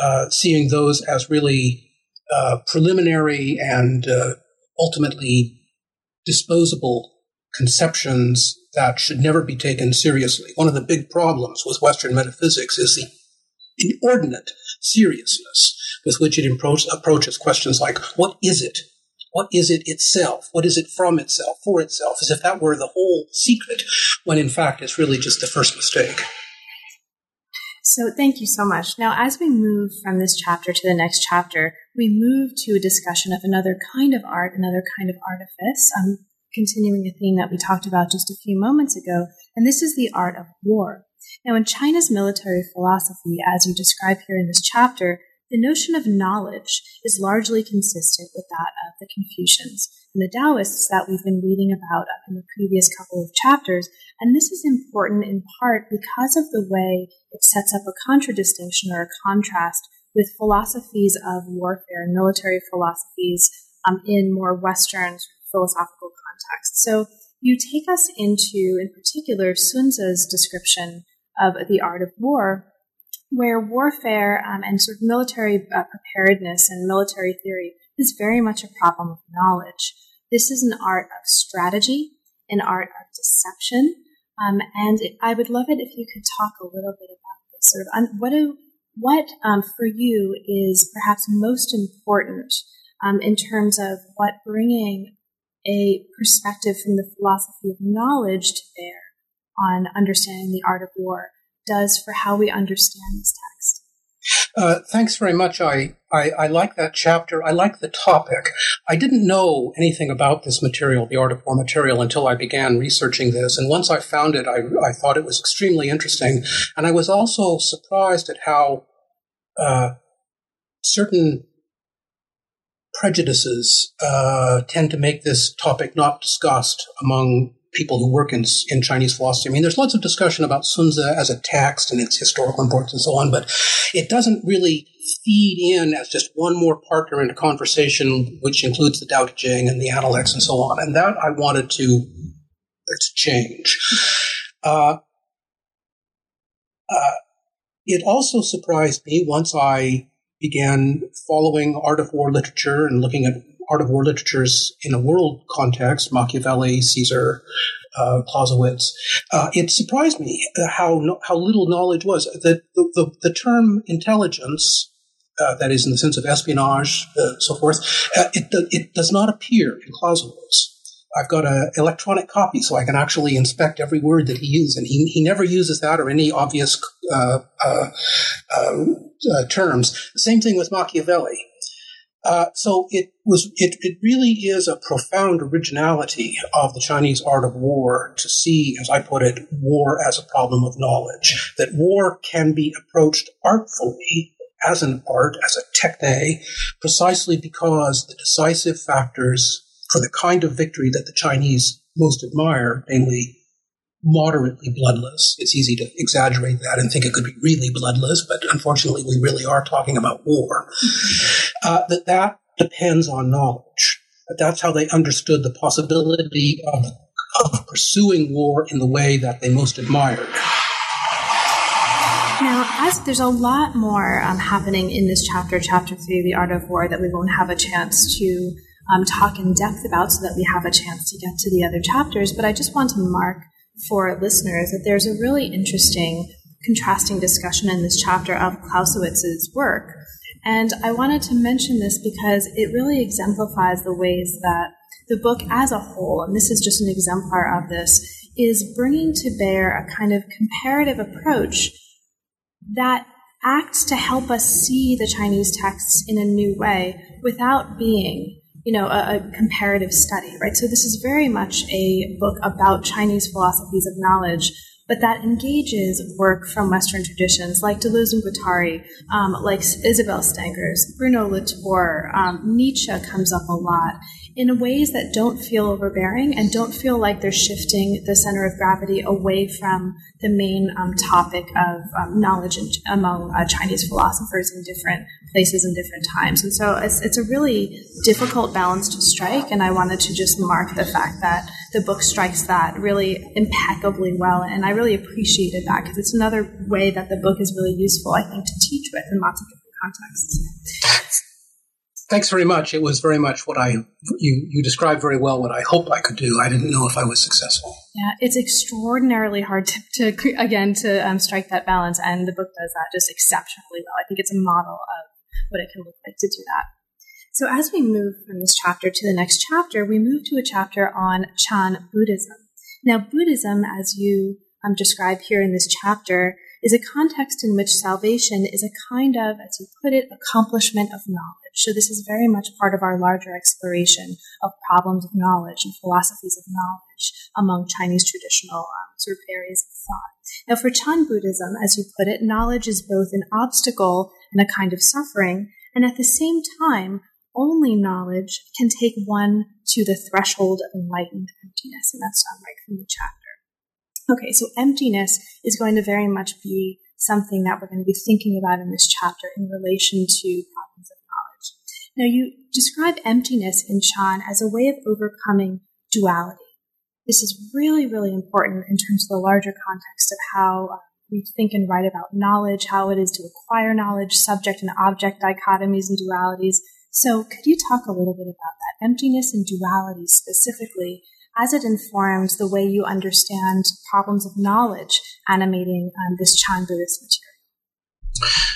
uh, seeing those as really uh, preliminary and uh, ultimately disposable conceptions that should never be taken seriously. One of the big problems with Western metaphysics is the inordinate seriousness with which it approach, approaches questions like what is it? What is it itself? What is it from itself, for itself? As if that were the whole secret, when in fact it's really just the first mistake. So thank you so much. Now, as we move from this chapter to the next chapter, we move to a discussion of another kind of art, another kind of artifice, um, continuing a theme that we talked about just a few moments ago, and this is the art of war. Now, in China's military philosophy, as you describe here in this chapter, the notion of knowledge is largely consistent with that of the Confucians and the Taoists that we've been reading about up in the previous couple of chapters. And this is important in part because of the way it sets up a contradistinction or a contrast with philosophies of warfare military philosophies um, in more Western philosophical contexts. So you take us into, in particular, Sun Tzu's description of the art of war, where warfare um, and sort of military uh, preparedness and military theory is very much a problem of knowledge. This is an art of strategy, an art of deception, um, and it, I would love it if you could talk a little bit about this. Sort of, um, what do, what um, for you is perhaps most important um, in terms of what bringing a perspective from the philosophy of knowledge to bear on understanding the art of war does for how we understand this text. Uh, thanks very much. I, I, I, like that chapter. I like the topic. I didn't know anything about this material, the art of war material, until I began researching this. And once I found it, I, I thought it was extremely interesting. And I was also surprised at how uh, certain prejudices uh, tend to make this topic not discussed among people who work in, in Chinese philosophy. I mean, there's lots of discussion about Sun Tzu as a text and its historical importance and so on, but it doesn't really feed in as just one more partner in a conversation, which includes the Tao Te Ching and the Analects and so on. And that I wanted to, to change. Uh, uh, it also surprised me once I began following art of war literature and looking at art of war literatures in a world context, Machiavelli, Caesar, uh, Clausewitz, uh, it surprised me how how little knowledge was. The, the, the term intelligence, uh, that is in the sense of espionage, uh, so forth, uh, it, it does not appear in Clausewitz. I've got an electronic copy so I can actually inspect every word that he uses. And he, he never uses that or any obvious uh, uh, uh, uh terms. The same thing with Machiavelli. Uh, so it was it, it really is a profound originality of the Chinese art of war to see, as I put it, war as a problem of knowledge. That war can be approached artfully as an art, as a techne, precisely because the decisive factors for the kind of victory that the Chinese most admire, namely moderately bloodless. It's easy to exaggerate that and think it could be really bloodless, but unfortunately, we really are talking about war. Uh, that that depends on knowledge. That's how they understood the possibility of, of pursuing war in the way that they most admired. Now, as there's a lot more um, happening in this chapter, chapter three, the art of war, that we won't have a chance to um, talk in depth about, so that we have a chance to get to the other chapters. But I just want to mark for listeners that there's a really interesting contrasting discussion in this chapter of Clausewitz's work. And I wanted to mention this because it really exemplifies the ways that the book as a whole, and this is just an exemplar of this, is bringing to bear a kind of comparative approach that acts to help us see the Chinese texts in a new way without being you know, a, a, comparative study, right? So this is very much a book about Chinese philosophies of knowledge, but that engages work from Western traditions like Deleuze and Guattari, um, like Isabelle Stengers, Bruno Latour, um, Nietzsche comes up a lot in ways that don't feel overbearing and don't feel like they're shifting the center of gravity away from the main um, topic of um, knowledge in, among uh, Chinese philosophers in different places and different times. And so it's, it's a really difficult balance to strike. And I wanted to just mark the fact that the book strikes that really impeccably well. And I really appreciated that because it's another way that the book is really useful, I think, to teach with in lots of different contexts. Thanks very much. It was very much what I you you described very well what I hoped I could do. I didn't know if I was successful. Yeah, it's extraordinarily hard to, to again to um, strike that balance, and the book does that just exceptionally well. I think it's a model of what it can look like to do that. So as we move from this chapter to the next chapter, we move to a chapter on Chan Buddhism. Now, Buddhism, as you um, describe here in this chapter, is a context in which salvation is a kind of, as you put it, accomplishment of knowledge. So this is very much part of our larger exploration of problems of knowledge and philosophies of knowledge among Chinese traditional um, sort of areas of thought. Now, for Chan Buddhism, as you put it, knowledge is both an obstacle and a kind of suffering, and at the same time, only knowledge can take one to the threshold of enlightened emptiness, and that's right from the chapter. Okay, so emptiness is going to very much be something that we're going to be thinking about in this chapter in relation to problems of. Now, you describe emptiness in Chan as a way of overcoming duality. This is really, really important in terms of the larger context of how uh, we think and write about knowledge, how it is to acquire knowledge, subject and object dichotomies and dualities. So, could you talk a little bit about that? Emptiness and duality specifically, as it informs the way you understand problems of knowledge animating um, this Chan Buddhist material?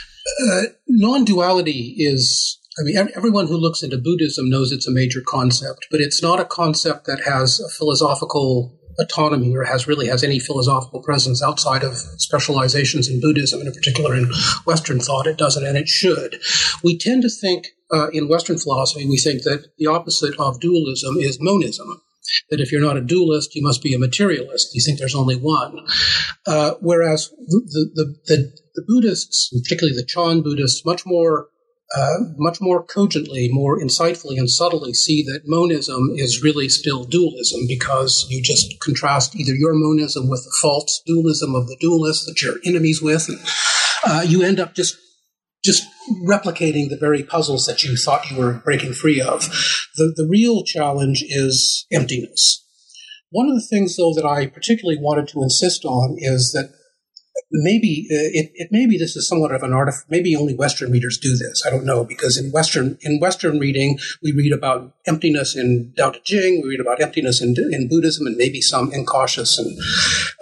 Uh, non duality is, I mean, everyone who looks into Buddhism knows it's a major concept, but it's not a concept that has a philosophical autonomy or has really has any philosophical presence outside of specializations in Buddhism, and in particular in Western thought. It doesn't, and it should. We tend to think uh, in Western philosophy, we think that the opposite of dualism is monism that if you're not a dualist, you must be a materialist. You think there's only one. Uh, whereas the, the, the, the, Buddhists, particularly the Chan Buddhists, much more uh, much more cogently, more insightfully and subtly see that monism is really still dualism because you just contrast either your monism with the false dualism of the dualists that you're enemies with. And, uh, you end up just just replicating the very puzzles that you thought you were breaking free of. The, the real challenge is emptiness. One of the things, though, that I particularly wanted to insist on is that maybe uh, it, it maybe this is somewhat of an art. Maybe only Western readers do this. I don't know because in Western in Western reading we read about emptiness in Tao Te Ching, we read about emptiness in, in Buddhism, and maybe some incautious and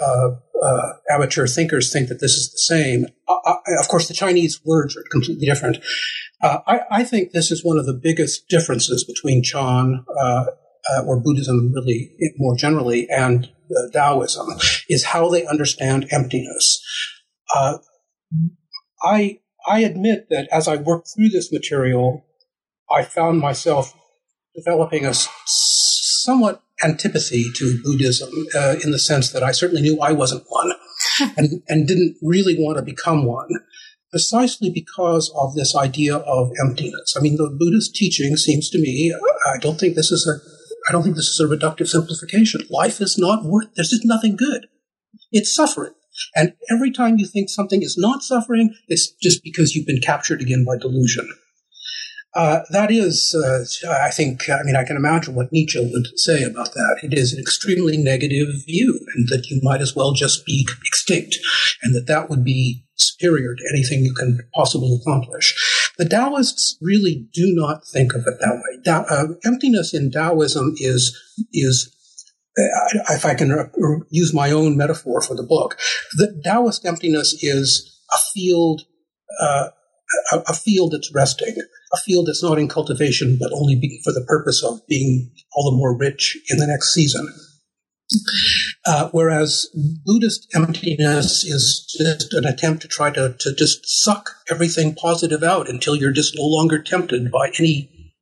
uh, uh, amateur thinkers think that this is the same. Uh, uh, of course, the Chinese words are completely different. Uh, I, I, think this is one of the biggest differences between Chan Uh, or Buddhism, really more generally, and uh, Taoism, is how they understand emptiness. Uh, I I admit that as I worked through this material, I found myself developing a somewhat antipathy to Buddhism uh, in the sense that I certainly knew I wasn't one and, and didn't really want to become one, precisely because of this idea of emptiness. I mean, the Buddhist teaching seems to me, I don't think this is a, I don't think this is a reductive simplification. Life is not worth, there's just nothing good. It's suffering. And every time you think something is not suffering, it's just because you've been captured again by delusion. Uh, that is, uh, I think, I mean, I can imagine what Nietzsche would say about that. It is an extremely negative view, and that you might as well just be extinct, and that that would be superior to anything you can possibly accomplish. The Taoists really do not think of it that way. Da- uh, emptiness in Taoism is is uh, if I can use my own metaphor for the book, the Taoist emptiness is a field, uh, a, field that's resting, a field that's not in cultivation, but only for the purpose of being all the more rich in the next season. Uh, whereas Buddhist emptiness is just an attempt to try to, to just suck everything positive out until you're just no longer tempted by any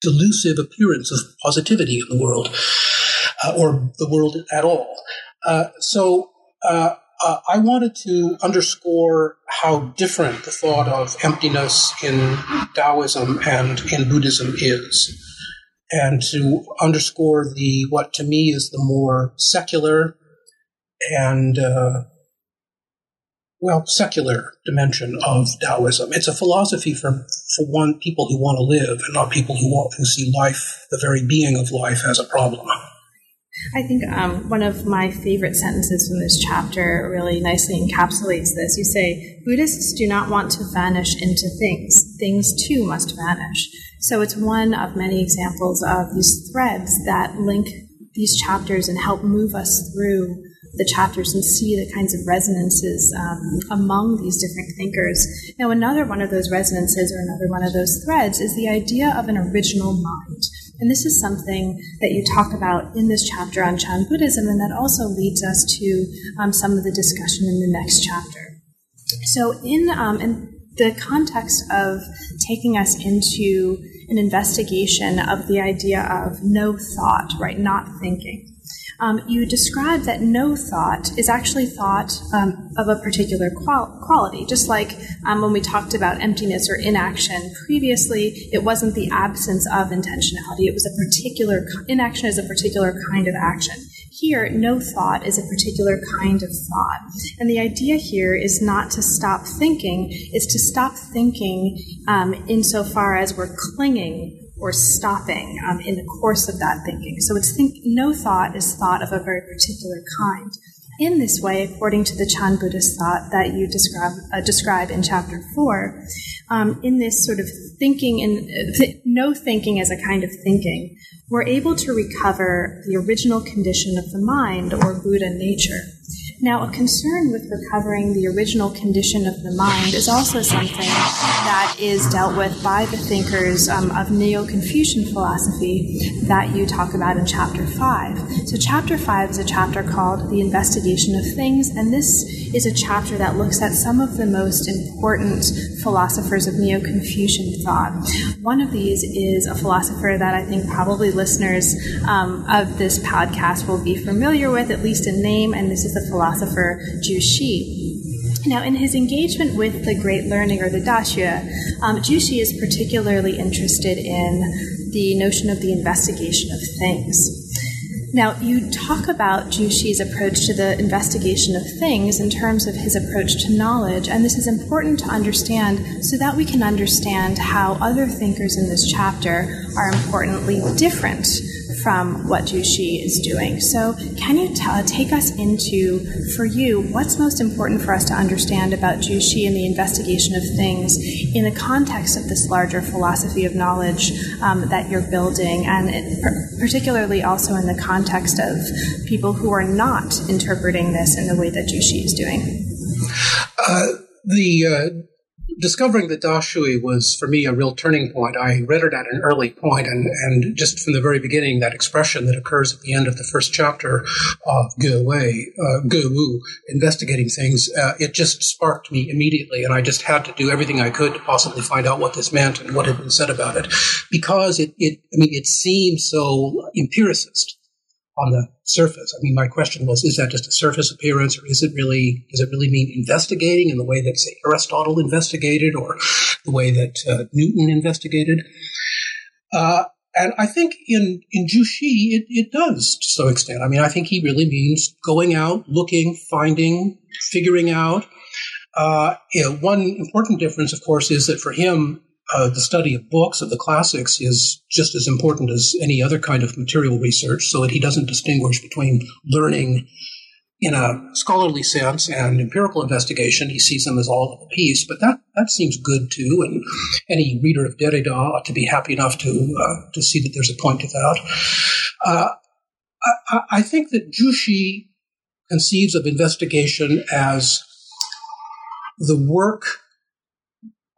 delusive appearance of positivity in the world uh, or the world at all. Uh, so uh, uh, I wanted to underscore how different the thought of emptiness in Taoism and in Buddhism is, and to underscore the what to me is the more secular and uh, well secular dimension of Taoism. It's a philosophy for for one people who want to live and not people who want who see life, the very being of life, as a problem. I think um, one of my favorite sentences from this chapter really nicely encapsulates this. You say, Buddhists do not want to vanish into things, things too must vanish. So it's one of many examples of these threads that link these chapters and help move us through the chapters and see the kinds of resonances um, among these different thinkers. Now, another one of those resonances or another one of those threads is the idea of an original mind. And this is something that you talk about in this chapter on Chan Buddhism, and that also leads us to um, some of the discussion in the next chapter. So, in, um, in the context of taking us into an investigation of the idea of no thought, right, not thinking, um, you describe that no thought is actually thought um, of a particular qual- quality. Just like um, when we talked about emptiness or inaction previously, it wasn't the absence of intentionality. It was a particular, inaction is a particular kind of action. Here, no thought is a particular kind of thought. And the idea here is not to stop thinking, is to stop thinking um, insofar as we're clinging or stopping um, in the course of that thinking. So it's think no thought is thought of a very particular kind. In this way, according to the Chan Buddhist thought that you describe, uh, describe in chapter four, um, in this sort of thinking and uh, th- no thinking as a kind of thinking, we're able to recover the original condition of the mind or Buddha nature. Now, a concern with recovering the original condition of the mind is also something that is dealt with by the thinkers um, of Neo Confucian philosophy that you talk about in chapter 5. So, chapter 5 is a chapter called The Investigation of Things, and this is a chapter that looks at some of the most important philosophers of Neo Confucian thought. One of these is a philosopher that I think probably listeners um, of this podcast will be familiar with, at least in name, and this is the philosopher Zhu Xi. Now, in his engagement with the Great Learning or the Daxue, um, Zhu Xi is particularly interested in the notion of the investigation of things. Now, you talk about Xi's approach to the investigation of things in terms of his approach to knowledge, and this is important to understand so that we can understand how other thinkers in this chapter are importantly different from what Xi is doing. So, can you t- take us into, for you, what's most important for us to understand about Xi and the investigation of things in the context of this larger philosophy of knowledge um, that you're building, and it, particularly also in the context of people who are not interpreting this in the way that Xi is doing? Uh, the uh, discovering that Daxue was for me a real turning point. I read it at an early point, and, and just from the very beginning, that expression that occurs at the end of the first chapter of Ge Wei, uh, Ge Wu, investigating things, uh, it just sparked me immediately, and I just had to do everything I could to possibly find out what this meant and what had been said about it, because it, it I mean, it seems so empiricist on the surface. I mean, my question was, is that just a surface appearance or is it really, does it really mean investigating in the way that, say, Aristotle investigated or the way that uh, Newton investigated? Uh, and I think in, in Zhu Xi, it, it does to some extent. I mean, I think he really means going out, looking, finding, figuring out. Uh, you know, one important difference, of course, is that for him, uh, the study of books, of the classics, is just as important as any other kind of material research, so that he doesn't distinguish between learning in a scholarly sense and empirical investigation. He sees them as all of a piece, but that, that seems good too, and any reader of Derrida ought to be happy enough to, uh, to see that there's a point to that. Uh, I, I think that Zhu Xi conceives of investigation as the work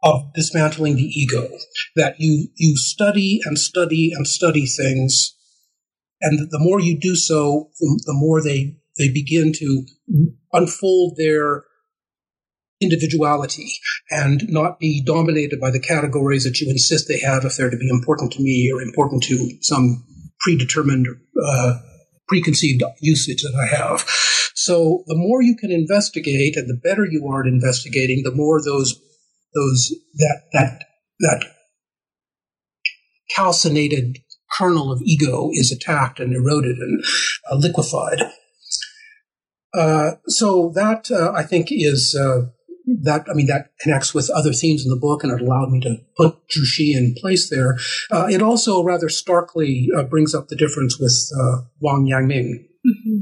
of dismantling the ego. That you you study and study and study things, and the more you do so, the more they they begin to unfold their individuality and not be dominated by the categories that you insist they have if they're to be important to me or important to some predetermined uh, preconceived usage that I have. So the more you can investigate and the better you are at investigating, the more those those that that that calcinated kernel of ego is attacked and eroded and uh, liquefied. Uh, so that uh, I think is uh, that I mean that connects with other themes in the book, and it allowed me to put Zhu Xi in place there. Uh, it also rather starkly uh, brings up the difference with Wang Yangming. Mm-hmm.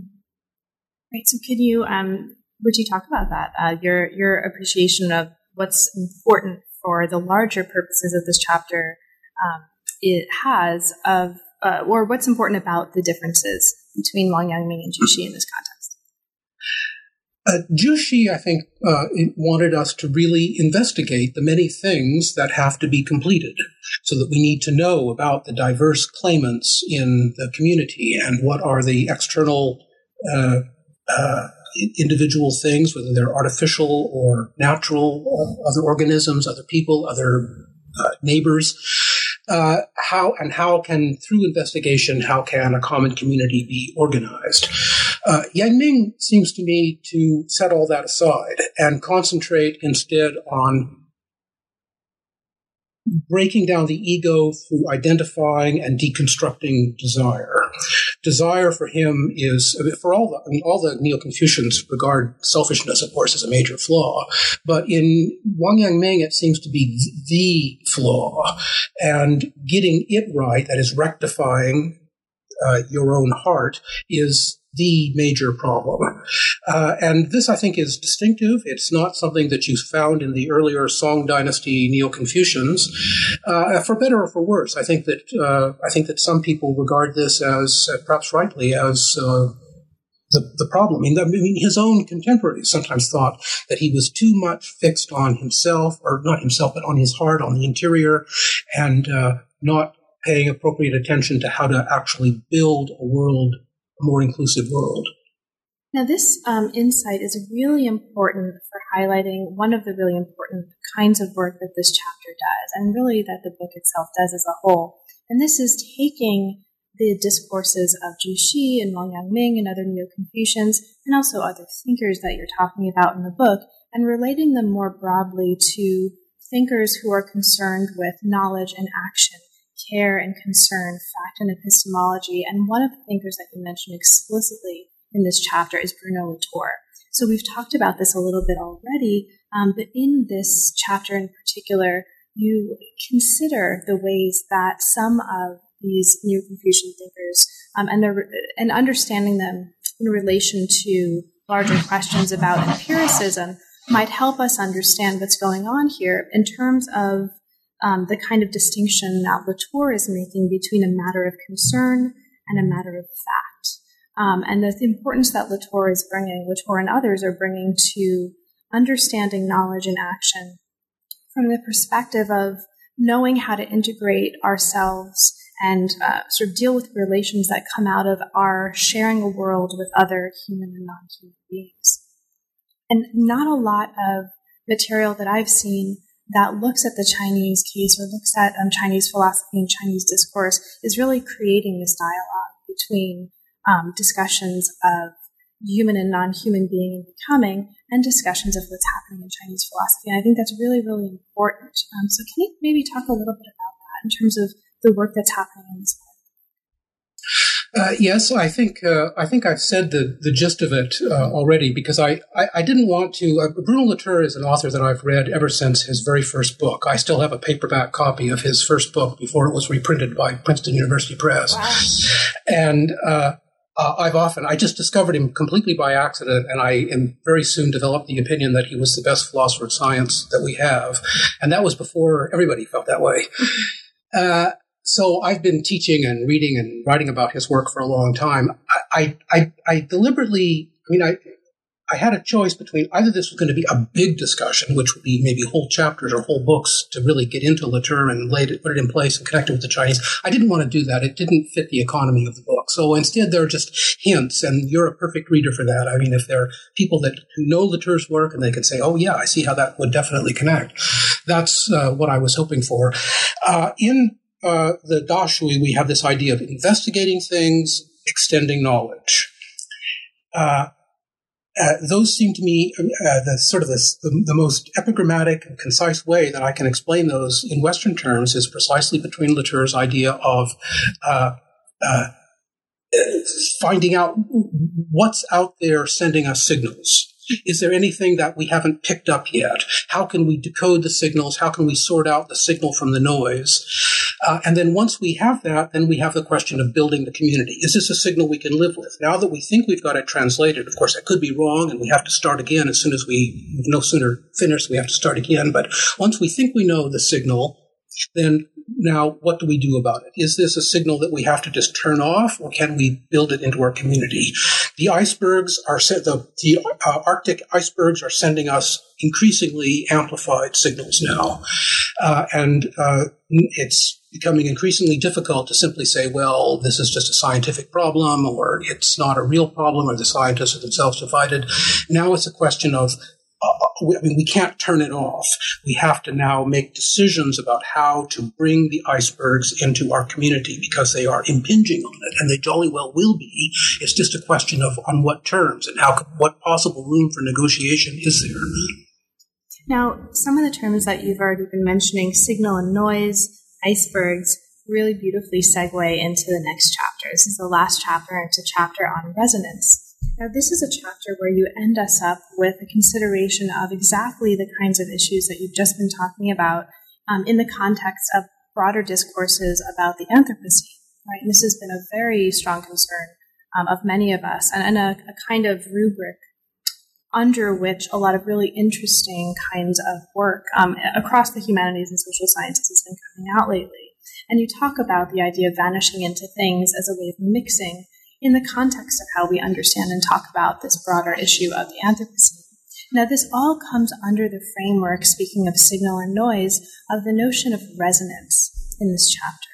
Right. So, can you um, would you talk about that? your your appreciation of what's important for the larger purposes of this chapter um, it has of, uh, or what's important about the differences between Wang Yangming and Zhu Xi in this context? Uh, Zhu Xi, I think, uh, wanted us to really investigate the many things that have to be completed so that we need to know about the diverse claimants in the community and what are the external uh, uh individual things, whether they're artificial or natural, other organisms, other people, other uh, neighbors. Uh, how and how can through investigation how can a common community be organized uh, Yangming seems to me to set all that aside and concentrate instead on breaking down the ego through identifying and deconstructing desire. Desire for him is, for all the, I mean, all the Neo-Confucians regard selfishness, of course, as a major flaw. But in Wang Yangming, it seems to be the flaw. And getting it right, that is rectifying uh, your own heart, is the major problem. Uh, and this, I think, is distinctive. It's not something that you found in the earlier Song Dynasty Neo-Confucians, uh, for better or for worse. I think that uh, I think that some people regard this as, uh, perhaps rightly, as uh, the, the problem. I mean, I mean, his own contemporaries sometimes thought that he was too much fixed on himself, or not himself, but on his heart, on the interior, and uh, not paying appropriate attention to how to actually build a world a more inclusive world. Now, this um, insight is really important for highlighting one of the really important kinds of work that this chapter does, and really that the book itself does as a whole. And this is taking the discourses of Zhu Xi and Wang Yangming and other Neo-Confucians, and also other thinkers that you're talking about in the book, and relating them more broadly to thinkers who are concerned with knowledge and action care and concern, fact and epistemology. And one of the thinkers that you mentioned explicitly in this chapter is Bruno Latour. So we've talked about this a little bit already, um, but in this chapter in particular, you consider the ways that some of these Neo-Confucian thinkers um, and their and understanding them in relation to larger questions about empiricism might help us understand what's going on here in terms of um, the kind of distinction that Latour is making between a matter of concern and a matter of fact. Um, and the importance that Latour is bringing, Latour and others are bringing to understanding knowledge and action from the perspective of knowing how to integrate ourselves and uh, sort of deal with relations that come out of our sharing a world with other human and non human beings. And not a lot of material that I've seen that looks at the Chinese case or looks at um, Chinese philosophy and Chinese discourse is really creating this dialogue between um, discussions of human and non-human being and becoming and discussions of what's happening in Chinese philosophy. And I think that's really, really important. Um, so can you maybe talk a little bit about that in terms of the work that's happening in this uh, yes, I think uh, I think I've said the, the gist of it uh, already because I, I, I, didn't want to. Uh, Bruno Latour is an author that I've read ever since his very first book. I still have a paperback copy of his first book before it was reprinted by Princeton University Press, wow. and uh, I've often I just discovered him completely by accident, and I am very soon developed the opinion that he was the best philosopher of science that we have, and that was before everybody felt that way. so I've been teaching and reading and writing about his work for a long time. I, I, I deliberately, I mean, I, I had a choice between either this was going to be a big discussion, which would be maybe whole chapters or whole books to really get into Latour and it, put it in place and connect it with the Chinese. I didn't want to do that. It didn't fit the economy of the book. So instead, there are just hints, and you're a perfect reader for that. I mean, if there are people that know Latour's work and they can say, "Oh yeah, I see how that would definitely connect," that's uh, what I was hoping for. Uh, in uh, the Daxue, we have this idea of investigating things, extending knowledge. Uh, uh, those seem to me uh, the sort of the, the, most epigrammatic and concise way that I can explain those in Western terms is precisely between Latour's idea of uh, uh, finding out what's out there sending us signals is there anything that we haven't picked up yet? How can we decode the signals? How can we sort out the signal from the noise? Uh, and then once we have that, then we have the question of building the community. Is this a signal we can live with? Now that we think we've got it translated, of course, that could be wrong and we have to start again as soon as we no sooner finish, we have to start again. But once we think we know the signal, then now what do we do about it? Is this a signal that we have to just turn off or can we build it into our community? The icebergs are the, the uh, Arctic icebergs are sending us increasingly amplified signals now. Uh, and uh, it's becoming increasingly difficult to simply say, well, this is just a scientific problem or it's not a real problem or the scientists are themselves divided. Now it's a question of I mean, we can't turn it off. We have to now make decisions about how to bring the icebergs into our community because they are impinging on it, and they jolly well will be. It's just a question of on what terms and how, what possible room for negotiation is there. Now, some of the terms that you've already been mentioning, signal and noise, icebergs, really beautifully segue into the next chapter. This is the last chapter, it's a chapter on resonance. Now, this is a chapter where you end us up with a consideration of exactly the kinds of issues that you've just been talking about um, in the context of broader discourses about the Anthropocene. Right? And this has been a very strong concern um, of many of us, and, and a, a kind of rubric under which a lot of really interesting kinds of work um, across the humanities and social sciences has been coming out lately. And you talk about the idea of vanishing into things as a way of mixing in the context of how we understand and talk about this broader issue of the Anthropocene. Now, this all comes under the framework, speaking of signal and noise, of the notion of resonance in this chapter.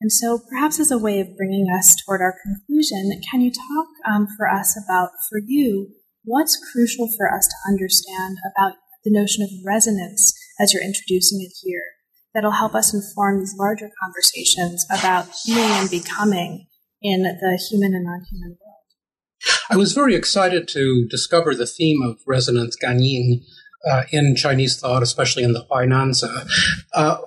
And so, perhaps as a way of bringing us toward our conclusion, can you talk um, for us about, for you, what's crucial for us to understand about the notion of resonance as you're introducing it here that'll help us inform these larger conversations about being and becoming in the human and non-human world. I was very excited to discover the theme of resonance Ganying uh, in Chinese thought, especially in the Huainanzi. Uh,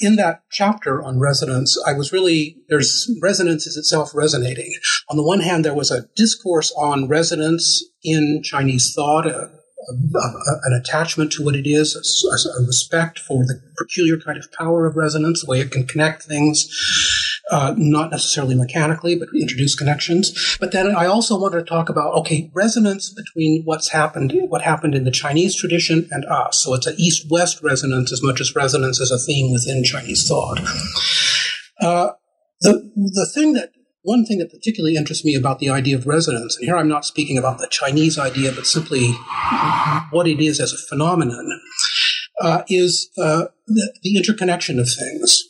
in that chapter on resonance, I was really, there's resonance is itself resonating. On the one hand, there was a discourse on resonance in Chinese thought, a, a, an attachment to what it is, a, respect for the peculiar kind of power of resonance, the way it can connect things uh, not necessarily mechanically, but introduce connections. But then I also wanted to talk about okay, resonance between what's happened, what happened in the Chinese tradition and us. So it's an east-west resonance as much as resonance is a theme within Chinese thought. Uh, the the thing that one thing that particularly interests me about the idea of resonance, and here I'm not speaking about the Chinese idea, but simply what it is as a phenomenon, uh, is uh, the, the interconnection of things.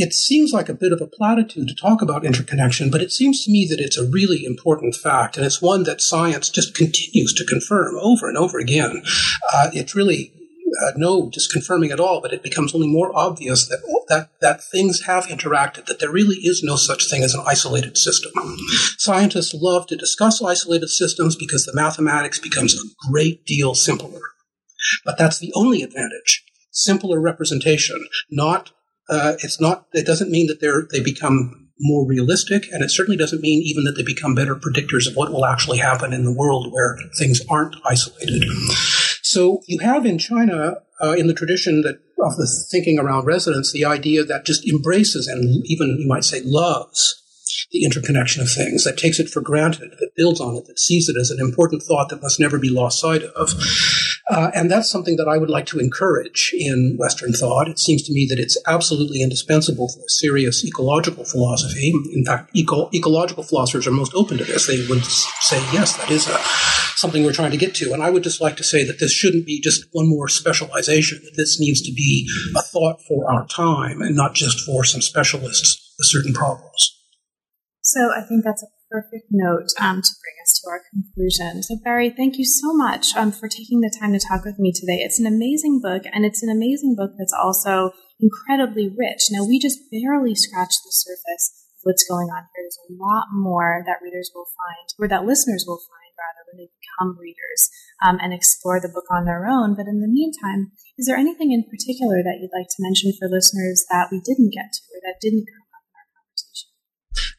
It seems like a bit of a platitude to talk about interconnection, but it seems to me that it's a really important fact, and it's one that science just continues to confirm over and over again. Uh, it's really uh, no just confirming at all, but it becomes only more obvious that, that that things have interacted, that there really is no such thing as an isolated system. Scientists love to discuss isolated systems because the mathematics becomes a great deal simpler. But that's the only advantage. Simpler representation, not uh, it's not. It doesn't mean that they're they become more realistic, and it certainly doesn't mean even that they become better predictors of what will actually happen in the world where things aren't isolated. So you have in China, uh, in the tradition that of the thinking around resonance, the idea that just embraces and even you might say loves the interconnection of things, that takes it for granted, that builds on it, that sees it as an important thought that must never be lost sight of. Uh, and that's something that I would like to encourage in Western thought. It seems to me that it's absolutely indispensable for serious ecological philosophy. In fact, eco- ecological philosophers are most open to this. They would say, yes, that is a, something we're trying to get to. And I would just like to say that this shouldn't be just one more specialization, that this needs to be a thought for our time and not just for some specialists with certain problems. So I think that's a perfect note um, to bring to our conclusion. So Barry, thank you so much um, for taking the time to talk with me today. It's an amazing book, and it's an amazing book that's also incredibly rich. Now we just barely scratched the surface of what's going on here. There's a lot more that readers will find, or that listeners will find rather, when they become readers um, and explore the book on their own. But in the meantime, is there anything in particular that you'd like to mention for listeners that we didn't get to or that didn't come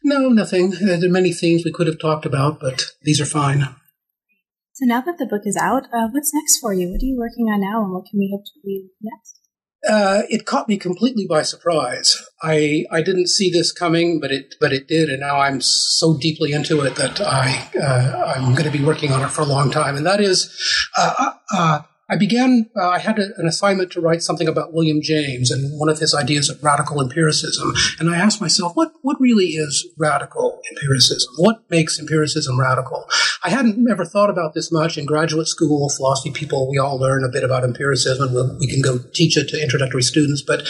no, nothing. Uh, there are many themes we could have talked about, but these are fine. So now that the book is out, uh, what's next for you? What are you working on now, and what can we hope to read next? Uh, it caught me completely by surprise. I I didn't see this coming, but it but it did, and now I'm so deeply into it that I uh, I'm going to be working on it for a long time. And that is uh, uh, I began, uh, I had a, an assignment to write something about William James and one of his ideas of radical empiricism. And I asked myself, what, what really is radical empiricism? What makes empiricism radical? I hadn't ever thought about this much in graduate school, philosophy people, we all learn a bit about empiricism and we can go teach it to introductory students. But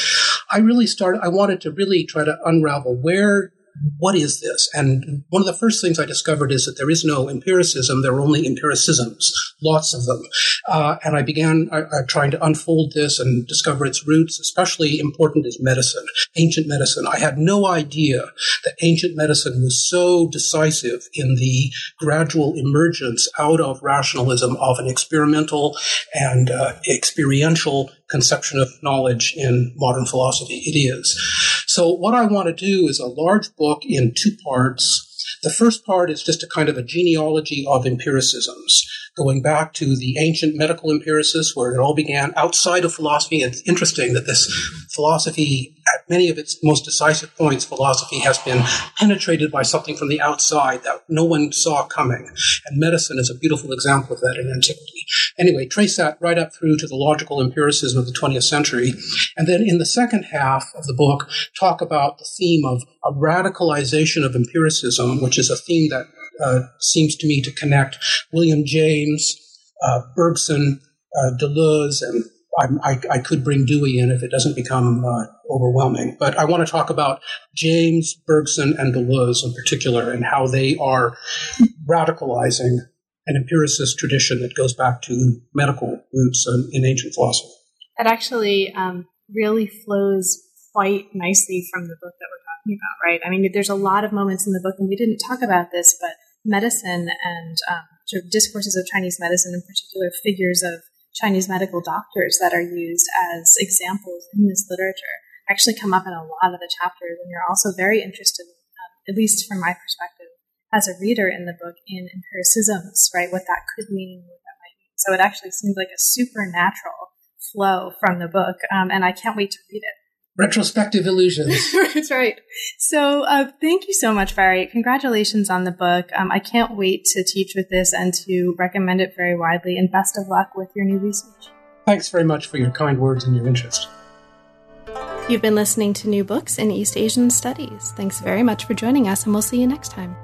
I really started, I wanted to really try to unravel where what is this? And one of the first things I discovered is that there is no empiricism. There are only empiricisms, lots of them. Uh, and I began uh, trying to unfold this and discover its roots. Especially important is medicine, ancient medicine. I had no idea that ancient medicine was so decisive in the gradual emergence out of rationalism of an experimental and uh, experiential conception of knowledge in modern philosophy. It is. So what I want to do is a large book in two parts. The first part is just a kind of a genealogy of empiricisms going back to the ancient medical empiricists where it all began outside of philosophy. It's interesting that this philosophy, at many of its most decisive points, philosophy has been penetrated by something from the outside that no one saw coming. And medicine is a beautiful example of that in antiquity. Anyway, trace that right up through to the logical empiricism of the 20th century. And then in the second half of the book, talk about the theme of a radicalization of empiricism, which is a theme that uh, seems to me to connect William James, uh, Bergson, uh, Deleuze, and I, I, could bring Dewey in if it doesn't become uh, overwhelming. But I want to talk about James, Bergson, and Deleuze in particular, and how they are radicalizing an empiricist tradition that goes back to medical roots in, in ancient philosophy. That actually um, really flows quite nicely from the book that we're talking about, right? I mean, there's a lot of moments in the book, and we didn't talk about this, but medicine and um, discourses of Chinese medicine, in particular figures of Chinese medical doctors that are used as examples in this literature, actually come up in a lot of the chapters. And you're also very interested, um, at least from my perspective, as a reader in the book, in empiricisms, right? What that could mean, what that might mean. So it actually seems like a supernatural flow from the book, um, and I can't wait to read it retrospective illusions. That's right. So, uh, thank you so much, Barry. Congratulations on the book. Um, I can't wait to teach with this and to recommend it very widely. And best of luck with your new research. Thanks very much for your kind words and your interest. You've been listening to New Books in East Asian Studies. Thanks very much for joining us, and we'll see you next time.